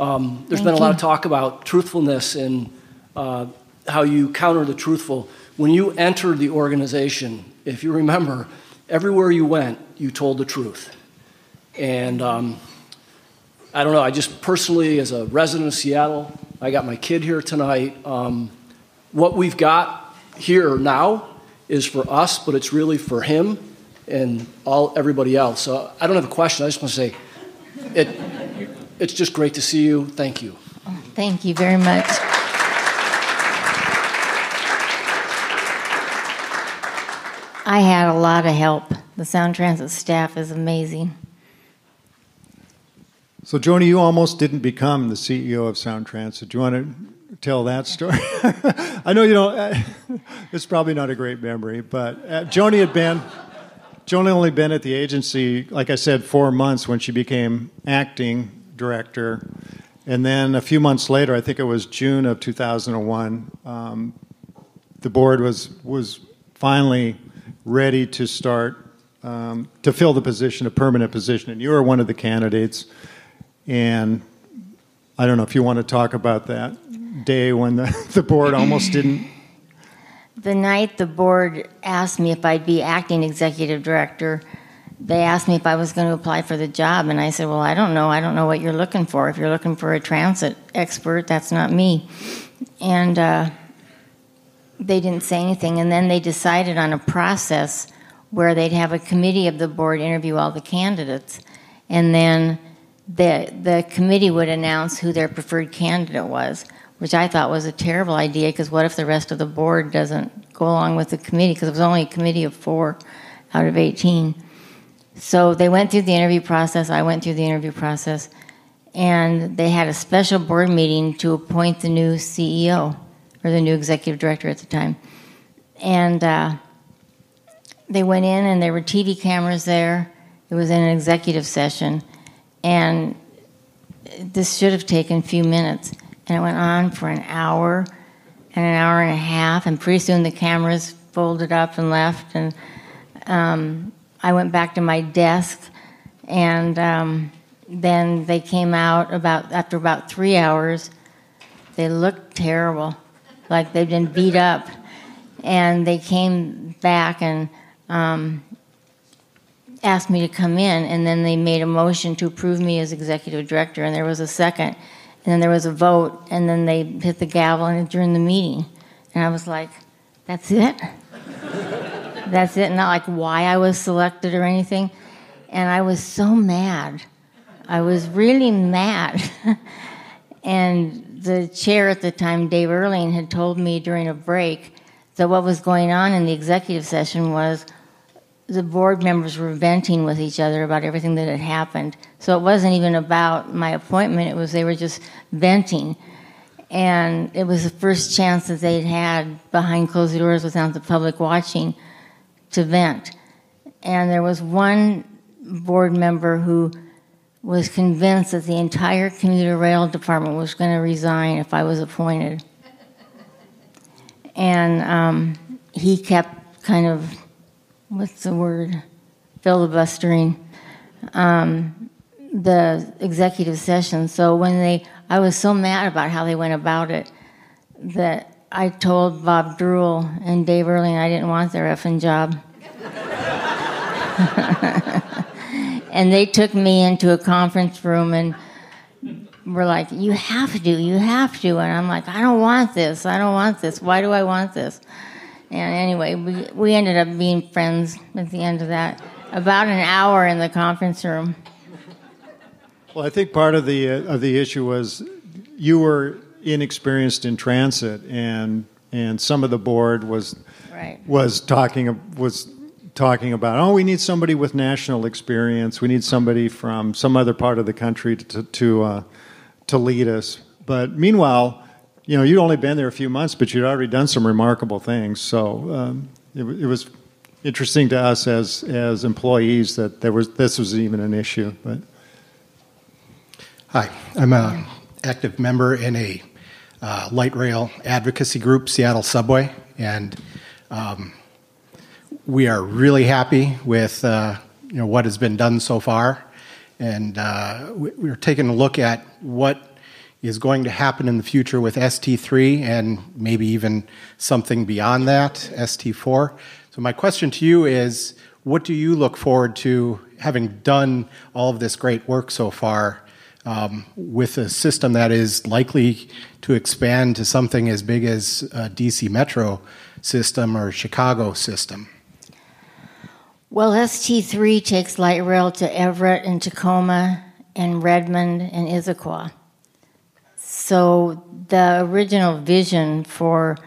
Um, there's Thank been a lot you. of talk about truthfulness and uh, how you counter the truthful. When you entered the organization, if you remember, everywhere you went, you told the truth. And um, I don't know. I just personally, as a resident of Seattle, I got my kid here tonight. Um, what we've got here now is for us, but it's really for him and all everybody else. So I don't have a question. I just want to say, it, it's just great to see you. Thank you. Thank you very much. I had a lot of help. The Sound Transit staff is amazing. So, Joni, you almost didn't become the CEO of Sound Transit. Do you want to tell that story? *laughs* I know you don't. *laughs* it's probably not a great memory, but uh, Joni had been. Joni only been at the agency, like I said, four months when she became acting director, and then a few months later, I think it was June of 2001, um, the board was was finally ready to start um, to fill the position, a permanent position, and you were one of the candidates. And I don't know if you want to talk about that day when the, *laughs* the board almost didn't. The night the board asked me if I'd be acting executive director, they asked me if I was going to apply for the job, and I said, Well, I don't know. I don't know what you're looking for. If you're looking for a transit expert, that's not me. And uh, they didn't say anything. And then they decided on a process where they'd have a committee of the board interview all the candidates. And then the, the committee would announce who their preferred candidate was, which I thought was a terrible idea because what if the rest of the board doesn't go along with the committee? Because it was only a committee of four out of 18. So they went through the interview process, I went through the interview process, and they had a special board meeting to appoint the new CEO or the new executive director at the time. And uh, they went in, and there were TV cameras there. It was in an executive session and this should have taken a few minutes. And it went on for an hour and an hour and a half, and pretty soon the cameras folded up and left. And um, I went back to my desk, And um, then they came out about after about three hours. They looked terrible, like they'd been beat up. And they came back and um, asked me to come in, and then they made a motion to approve me as executive director, and there was a second, and then there was a vote, and then they hit the gavel and adjourned the meeting. And I was like, that's it? *laughs* that's it? Not like why I was selected or anything. And I was so mad. I was really mad. *laughs* and the chair at the time, Dave Earling, had told me during a break that what was going on in the executive session was the board members were venting with each other about everything that had happened. So it wasn't even about my appointment, it was they were just venting. And it was the first chance that they'd had behind closed doors without the public watching to vent. And there was one board member who was convinced that the entire commuter rail department was going to resign if I was appointed. And um, he kept kind of what's the word, filibustering um, the executive session. So when they, I was so mad about how they went about it that I told Bob Drewel and Dave Earling I didn't want their effing job. *laughs* and they took me into a conference room and were like, You have to, you have to. And I'm like, I don't want this. I don't want this. Why do I want this? And anyway, we, we ended up being friends at the end of that. About an hour in the conference room. Well, I think part of the uh, of the issue was you were inexperienced in transit, and and some of the board was right. was talking was talking about oh we need somebody with national experience, we need somebody from some other part of the country to to uh, to lead us. But meanwhile, you know, you'd only been there a few months, but you'd already done some remarkable things. So um, it, it, was interesting to us as as employees that there was this was even an issue. But hi, I'm a active member in a uh, light rail advocacy group, Seattle Subway, and um, we are really happy with uh, you know what has been done so far, and uh, we, we're taking a look at what is going to happen in the future with ST3 and maybe even something beyond that, ST4. So, my question to you is what do you look forward to having done all of this great work so far um, with a system that is likely to expand to something as big as a DC Metro system or Chicago system? Well, ST3 takes light rail to Everett and Tacoma and Redmond and Issaquah. So the original vision for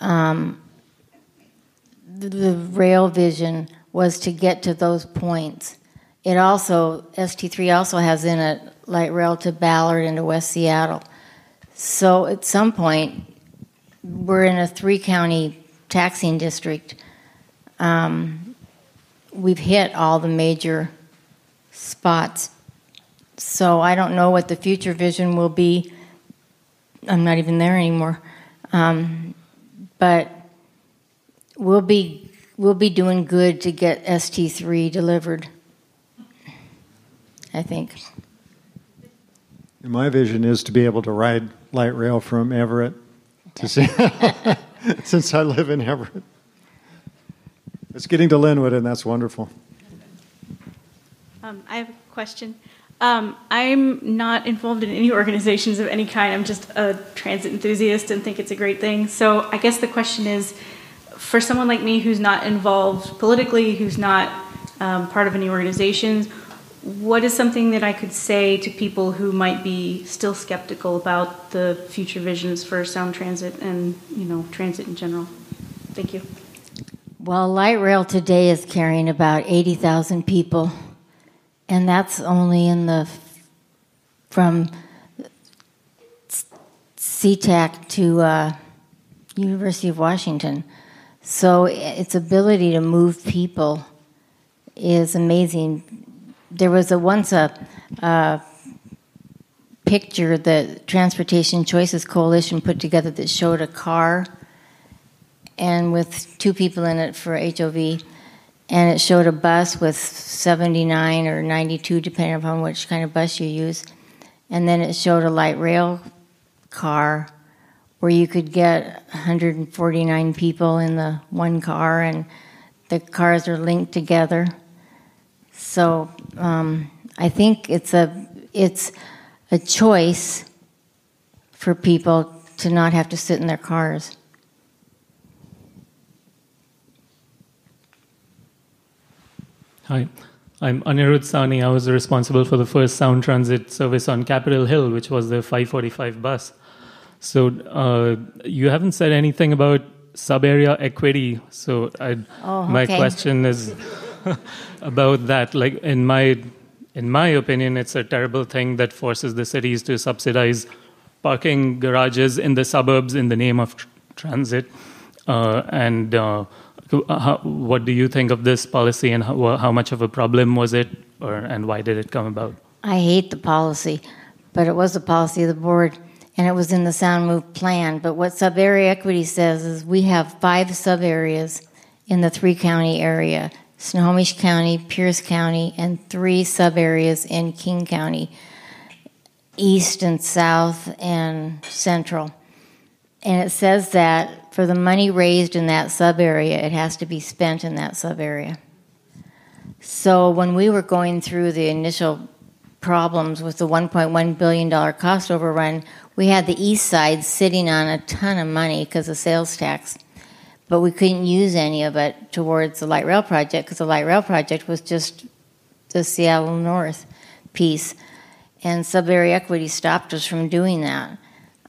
um, the, the rail vision was to get to those points. It also ST3 also has in it light rail to Ballard and to West Seattle. So at some point, we're in a three county taxing district. Um, we've hit all the major spots. So I don't know what the future vision will be I'm not even there anymore. Um, but we'll be we'll be doing good to get ST3 delivered. I think. And my vision is to be able to ride light rail from Everett to see, *laughs* since I live in Everett. It's getting to Lynnwood, and that's wonderful. Um, I have a question. Um, I'm not involved in any *laughs* organizations of any kind. I'm just a transit enthusiast and think it's a great thing. So I guess the question is for someone like me who's not involved politically, who's not um, part of any organizations, what is something that I could say to people who might be still skeptical about the future visions for sound transit and you know transit in general? Thank you. Well, light rail today is carrying about 80,000 people and that's only in the from SeaTac to uh, University of Washington. So its ability to move people is amazing. There was a once a, a picture that Transportation Choices Coalition put together that showed a car and with two people in it for HOV and it showed a bus with 79 or 92, depending upon which kind of bus you use. And then it showed a light rail car where you could get 149 people in the one car, and the cars are linked together. So um, I think it's a it's a choice for people to not have to sit in their cars. Hi, I'm Anirudh Sani. I was responsible for the first sound transit service on Capitol Hill, which was the 545 bus. So uh, you haven't said anything about sub-area equity. So I, Oh, my okay. question is *laughs* about that. Like in my in my opinion, it's a terrible thing that forces the cities to subsidize parking garages in the suburbs in the name of tr- transit. Uh, and uh, Uh, how, what do you think of this policy, and how, how much of a problem was it, or and why did it come about? I hate the policy, but it was the policy of the board, and it was in the Sound Move plan. But what sub area equity says is we have five sub areas in the three county area Snohomish County, Pierce County, and three sub areas in King County east and south and central. And it says that for the money raised in that sub area, it has to be spent in that sub area. So when we were going through the initial problems with the $1.1 billion cost overrun, we had the east side sitting on a ton of money because of sales tax. But we couldn't use any of it towards the light rail project because the light rail project was just the Seattle North piece. And sub area equity stopped us from doing that.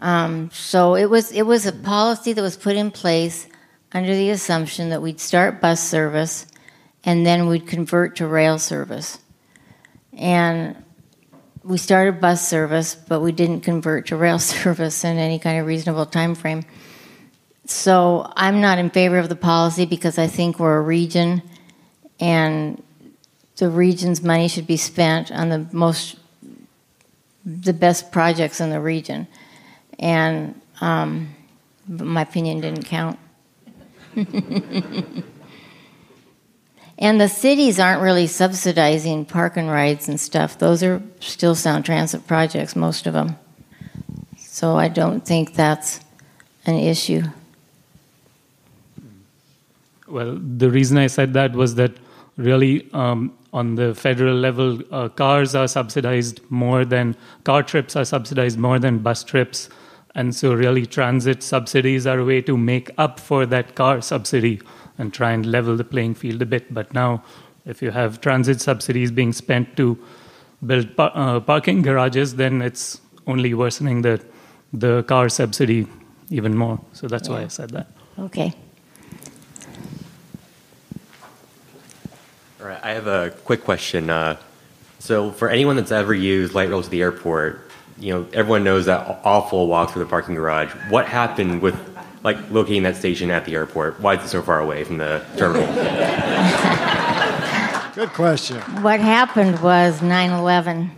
Um, so it was it was a policy that was put in place under the assumption that we'd start bus service and then we'd convert to rail service. And we started bus service, but we didn't convert to rail *laughs* service in any kind of reasonable time frame. So I'm not in favor of the policy because I think we're a region and the region's money should be spent on the most the best projects in the region. And um, my opinion didn't count. *laughs* and the cities aren't really subsidizing park and rides and stuff. Those are still sound transit projects, most of them. So I don't think that's an issue. Well, the reason I said that was that really um, on the federal level, uh, cars are subsidized more than car trips are subsidized more than bus trips, and so really transit subsidies are a way to make up for that car subsidy and try and level the playing field a bit. But now, if you have transit subsidies being spent to build par- uh, parking garages, then it's only worsening the the car subsidy even more. So that's why I said that. Okay. All right, I have a quick question. Uh, so, for anyone that's ever used light rail to the airport, you know, everyone knows that awful walk through the parking garage. What happened with, like, locating that station at the airport? Why is it so far away from the terminal? Good question. What happened was 9 11.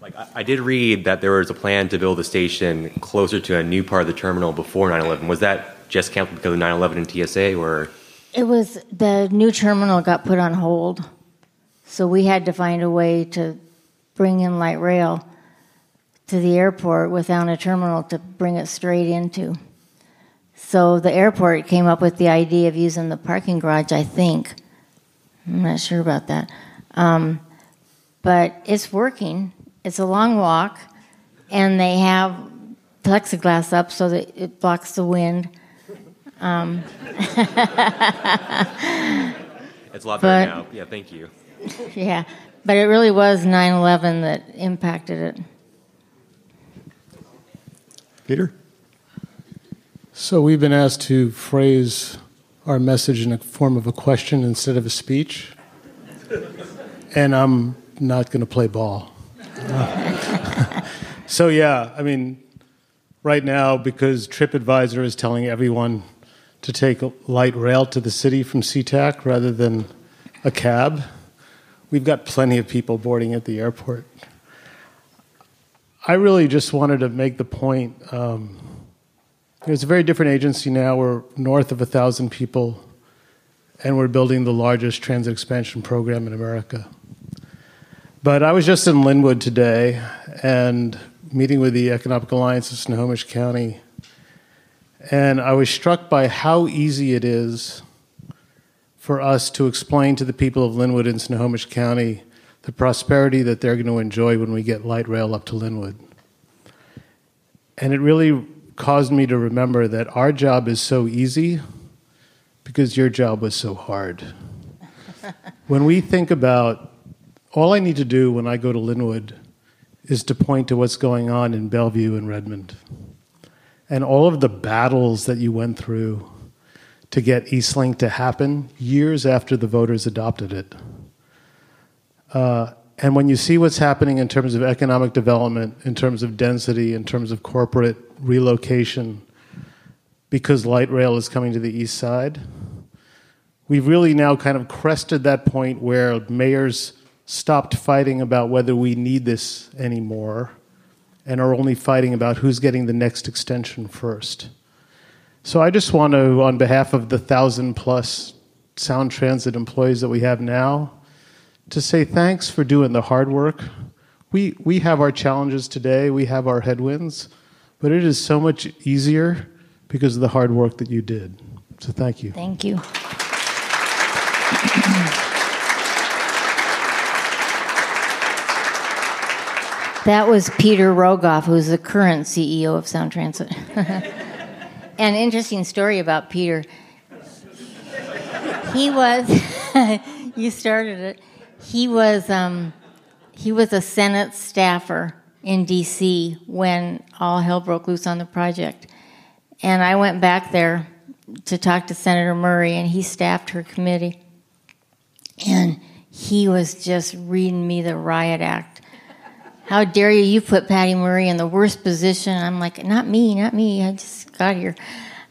like, I, I did read that there was a plan to build a station closer to a new part of the terminal before 9/11. Was that just canceled because of 9/11 and TSA, or It was the new terminal got put on hold, so we had to find a way to bring in light rail to the airport without a terminal to bring it straight into. So the airport came up with the idea of using the parking garage. I think I'm not sure about that, um, but it's working. It's a long walk, and they have plexiglass up so that it blocks the wind. Um, *laughs* it's a lot better But- now? Yeah, thank you. *laughs* yeah, but it really was 9 11 that impacted it. Peter? So we've been asked to phrase our message in a form of a question instead of a speech. And I'm not going to play ball. *laughs* so, yeah, I mean, right now, because TripAdvisor is telling everyone to take a light rail to the city from SeaTac rather than a cab, we've got plenty of people boarding at the airport. I really just wanted to make the point. Um, it's a very different agency now. We're north of a thousand people and we're building the largest transit expansion program in America. But I was just in Lynnwood today and meeting with the Economic Alliance of Snohomish County, and I was struck by how easy it is for us to explain to the people of Lynnwood and Snohomish County the prosperity that they're going to enjoy when we get light rail up to Lynnwood. And it really caused me to remember that our job is so easy because your job was so hard. *laughs* when we think about all I need to do when I go to Lynnwood is to point to what's going on in Bellevue and Redmond. And all of the battles that you went through to get Eastlink to happen years after the voters adopted it. Uh, and when you see what's happening in terms of economic development, in terms of density, in terms of corporate relocation, because light rail is coming to the east side, we've really now kind of crested that point where mayors stopped fighting about whether we need this anymore and are only fighting about who's getting the next extension first. So I just want to, on behalf of the thousand plus Sound Transit employees that we have now, to say thanks for doing the hard work. We, we have our challenges today, we have our headwinds, but it is so much easier because of the hard work that you did. So thank you. Thank you. That was Peter Rogoff, who's the current CEO of Sound Transit. *laughs* An interesting story about Peter. He was, *laughs* you started it. He was, um, he was a Senate staffer in D.C. when all hell broke loose on the project, and I went back there to talk to Senator Murray, and he staffed her committee, and he was just reading me the riot act how dare you? You put Patty Murray in the worst position. I'm like, not me, not me. I just got here.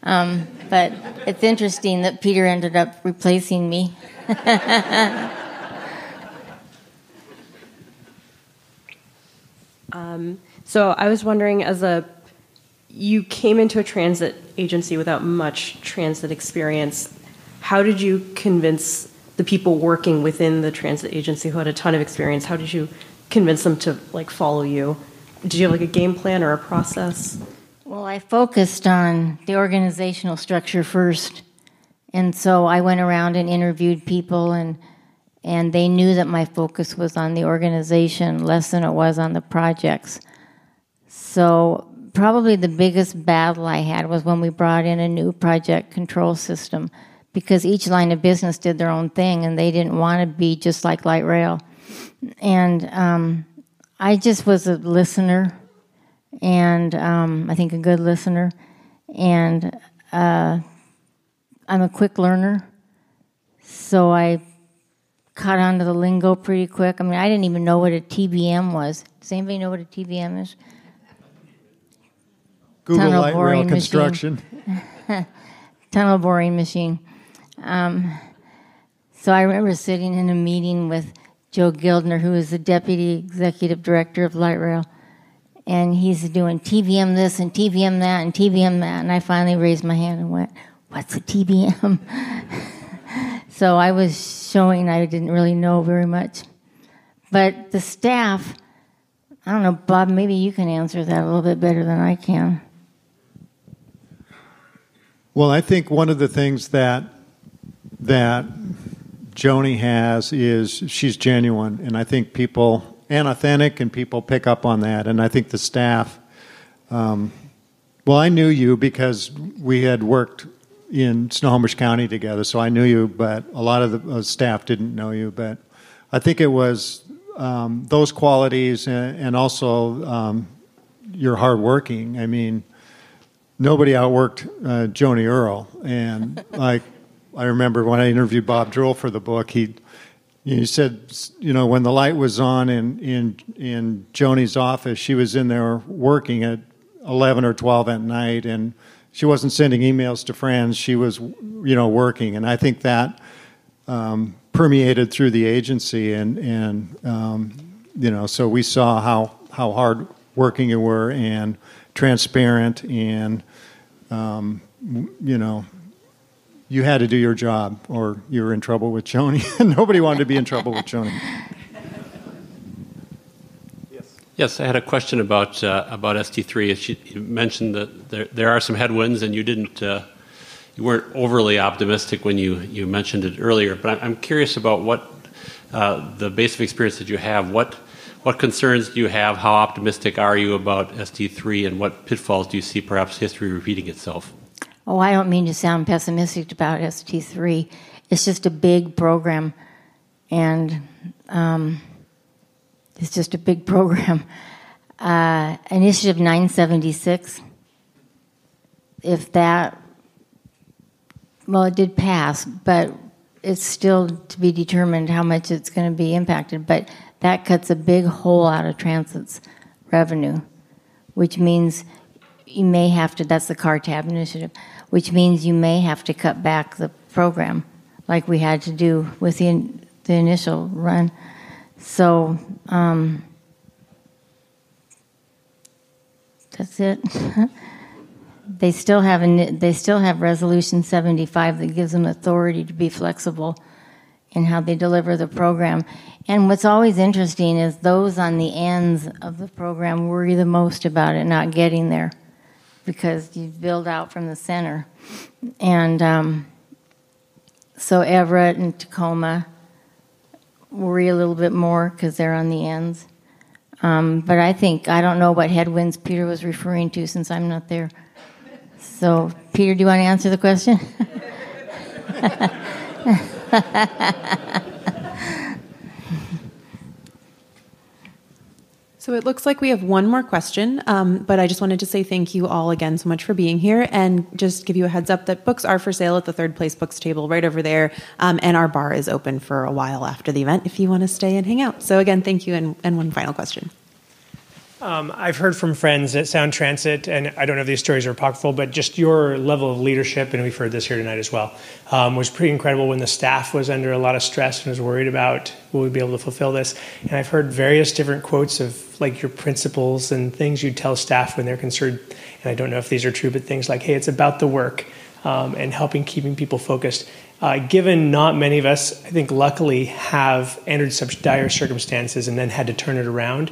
Um, but it's interesting that Peter ended up replacing me. *laughs* um, so I was wondering, as a you came into a transit agency without much transit experience. How did you convince the people working within the transit agency who had a ton of experience? How did you convince them to like follow you? Did you have like a game plan or a process? Well, I focused on the organizational structure first. And so I went around and interviewed people and and they knew that my focus was on the organization less than it was on the projects. So probably the biggest battle I had was when we brought in a new project control system because each line of business did their own thing and they didn't want to be just like light rail and um, I just was a listener, and um, I think a good listener, and uh, I'm a quick learner, so I caught on to the lingo pretty quick. I mean, I didn't even know what a TBM was. Does anybody know what a TBM is? Google Tunnel light rail construction. *laughs* Tunnel boring machine. Um, so I remember sitting in a meeting with Joe Gildner, who is the deputy executive director of Light Rail. And he's doing TBM this and TBM that and TBM that. And I finally raised my hand and went, What's a TBM? *laughs* so I was showing I didn't really know very much. But the staff, I don't know, Bob, maybe you can answer that a little bit better than I can. Well, I think one of the things that that Joni has is she's genuine, and I think people and authentic, and people pick up on that. And I think the staff. Um, well, I knew you because we had worked in Snohomish County together, so I knew you. But a lot of the uh, staff didn't know you. But I think it was um, those qualities, and, and also um, your hardworking. I mean, nobody outworked uh, Joni Earl, and like I remember when I interviewed Bob Drewel for the book, he he said, you know, when the light was on in in in Joni's office, she was in there working at eleven or twelve at night, and she wasn't sending emails to friends. She was, you know, working, and I think that um, permeated through the agency, and and um, you know, so we saw how how hard working you were and transparent and um, you know you had to do your job, or you were in trouble with Joni, *laughs* nobody wanted to be in trouble with Joni. Yes, I had a question about uh, about ST3. You mentioned that there, there are some headwinds, and you didn't uh, you weren't overly optimistic when you, you mentioned it earlier. But I'm, curious about what uh, the base of experience that you have. What what concerns do you have? How optimistic are you about ST3, and what pitfalls do you see perhaps history repeating itself? Oh, I don't mean to sound pessimistic about ST3. It's just a big program, and um, it's just a big *laughs* program. Uh, Initiative 976, if that, well, it did pass, but it's still to be determined how much it's going to be impacted. But that cuts a big hole out of transit's revenue, which means you may have to, that's the car tab initiative, which means you may have to cut back the program like we had to do with the, the initial run. So, um, that's it. *laughs* they still have an, they still have resolution 75 that gives them authority to be flexible in how they deliver the program. And what's always interesting is those on the ends of the program worry the most about it not getting there because you build out from the center. And um, so Everett and Tacoma worry a little bit more because they're on the ends. Um, but I think, I don't know what headwinds Peter was referring to since I'm not there. So, Peter, do you want to answer the question? *laughs* So it looks like we have one more question, um, but I just wanted to say thank you all again so much for being here and just give you a heads up that books are for sale at the third place books table right over there. Um, and our bar is open for a while after the event if you want to stay and hang out. So again, thank you. And, and one final question. Um, I've heard from friends at Sound Transit, and I don't know if these stories are apocryphal, but just your level of leadership, and we've heard this here tonight as well, um, was pretty incredible when the staff was under a lot of stress and was worried about will we be able to fulfill this. And I've heard various different quotes of like your principles and things you tell staff when they're concerned. And I don't know if these are true, but things like, hey, it's about the work um, and helping keeping people focused. Uh, given not many of us, I think luckily, have entered such dire circumstances and then had to turn it around.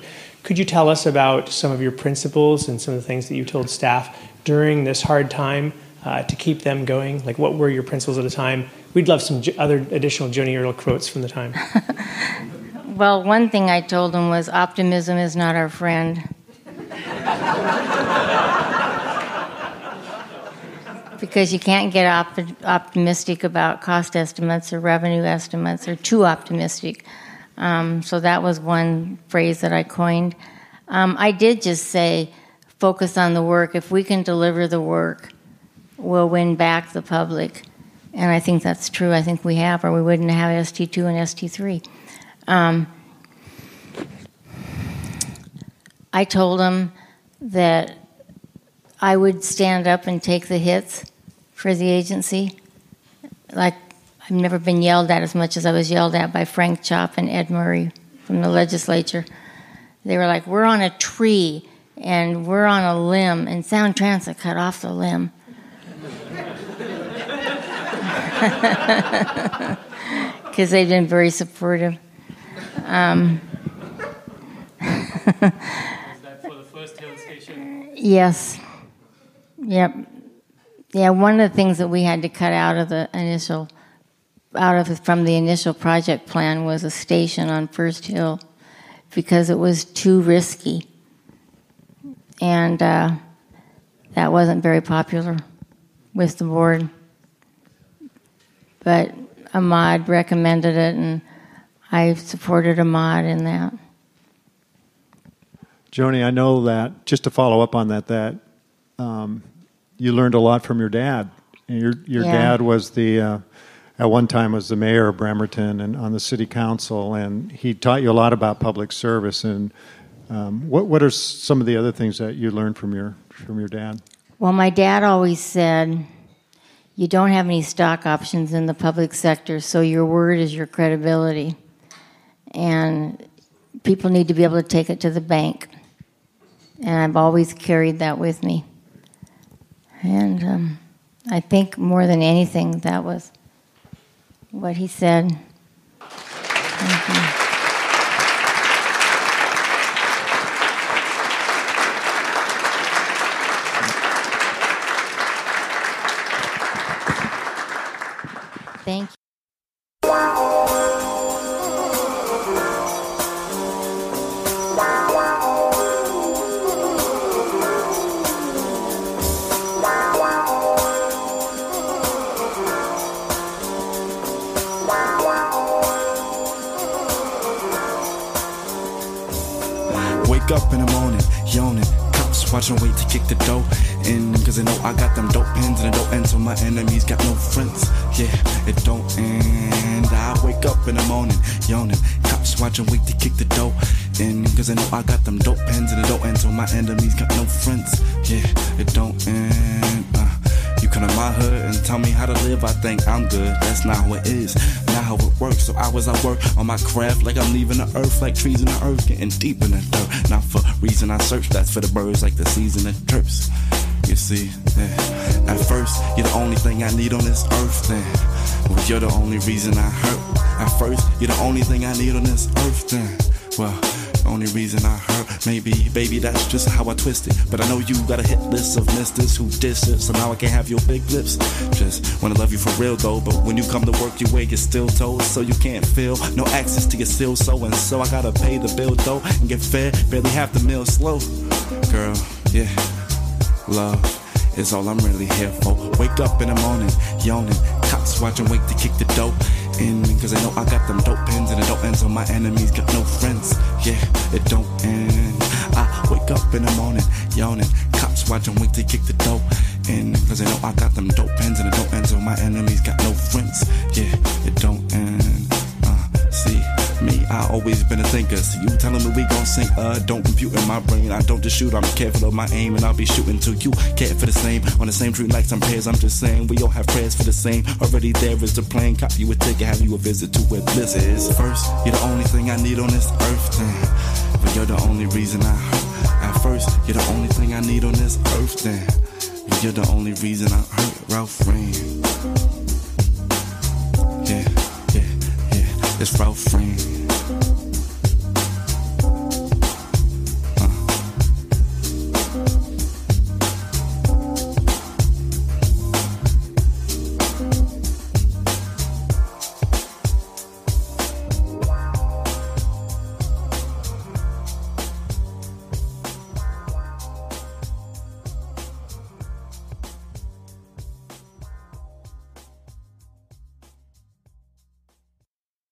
Could you tell us about some of your principles and some of the things that you told staff during this hard time uh, to keep them going? Like, what were your principles at the time? We'd love some other additional Joni Earl quotes from the time. *laughs* well, one thing I told them was optimism is not our friend. *laughs* because you can't get op- optimistic about cost estimates or revenue estimates or too optimistic. Um, so that was one phrase that I coined. Um, I did just say, focus on the work. If we can deliver the work, we'll win back the public. And I think that's true. I think we have, or we wouldn't have ST2 and ST3. Um, I told them that I would stand up and take the hits for the agency. Like I've never been yelled at as much as I was yelled at by Frank Chopp and Ed Murray from the legislature. They were like, We're on a tree and we're on a limb, and Sound Transit cut off the limb. *laughs* Because they've been very supportive. Um, yes. Yep. Yeah, one of the things that we had to cut out of the initial out of from the initial project plan was a station on First Hill because it was too risky, and uh, that wasn't very popular with the board. But Ahmad recommended it, and I supported Ahmad in that. Joni, I know that just to follow up on that, that um, you learned a lot from your dad. Your your yeah. dad was the uh, at one time was the mayor of Bremerton and on the city council, and he taught you a lot about public service. And um, what what are some of the other things that you learned from your from your dad? Well, my dad always said, "You don't have any stock options in the public sector, so your word is your credibility, and people need to be able to take it to the bank." And I've always carried that with me. And um, I think more than anything, that was what he said. Thank you. Wake up in the morning, yawning. Cops watching, wait to kick the door in. Cause they know I got them dope pins and it don't end so my enemies got no friends. Yeah, it don't end. Uh, you come to my hood and tell me how to live, I think I'm good. That's not how it is, not how it works. So I work on my craft like I'm leaving the earth, like trees in the earth, getting deep in the dirt. Not for reason I search, that's for the birds, like the season of turfs. You see, yeah. at first, you're the only thing I need on this earth, then. Well, you're the only reason I hurt. At first, you're the only thing I need on this earth, then. Well, only reason I hurt, maybe, baby, that's just how I twist it. But I know you got a hit list of misters who diss it, so now I can't have your big lips. Just wanna love you for real though, but when you come to work, your wig is still told, so you can't feel no access to your seal, so and so I gotta pay the bill though and get fed, barely half the meal slow. Girl, yeah, love is all I'm really here for. Wake up in the morning, yawning, cops watching, wait to kick the dope in. me, Cause I know I got them dope pins and it don't end, so my enemies got no friends. Yeah, it don't end. I wake up in the morning, yawning, cops watching, wait to kick the dope in. Cause I know I got them dope pins and it don't end, so my enemies got no friends. Yeah, it don't end. I always been a thinker. So you telling me we gon' sink? Uh, don't compute in my brain. I don't just shoot, I'm careful of my aim, and I'll be shooting till you care for the same. On the same tree like some pairs, I'm just saying we all have prayers for the same. Already there is the plane. Cop you a ticket, have you a visit to where bliss is. First, you're the only thing I need on this earth, then. But you're the only reason I hurt. At first, you're the only thing I need on this earth, then. You're the only reason I hurt, Ralph Reign. Yeah, yeah, yeah, it's Ralph.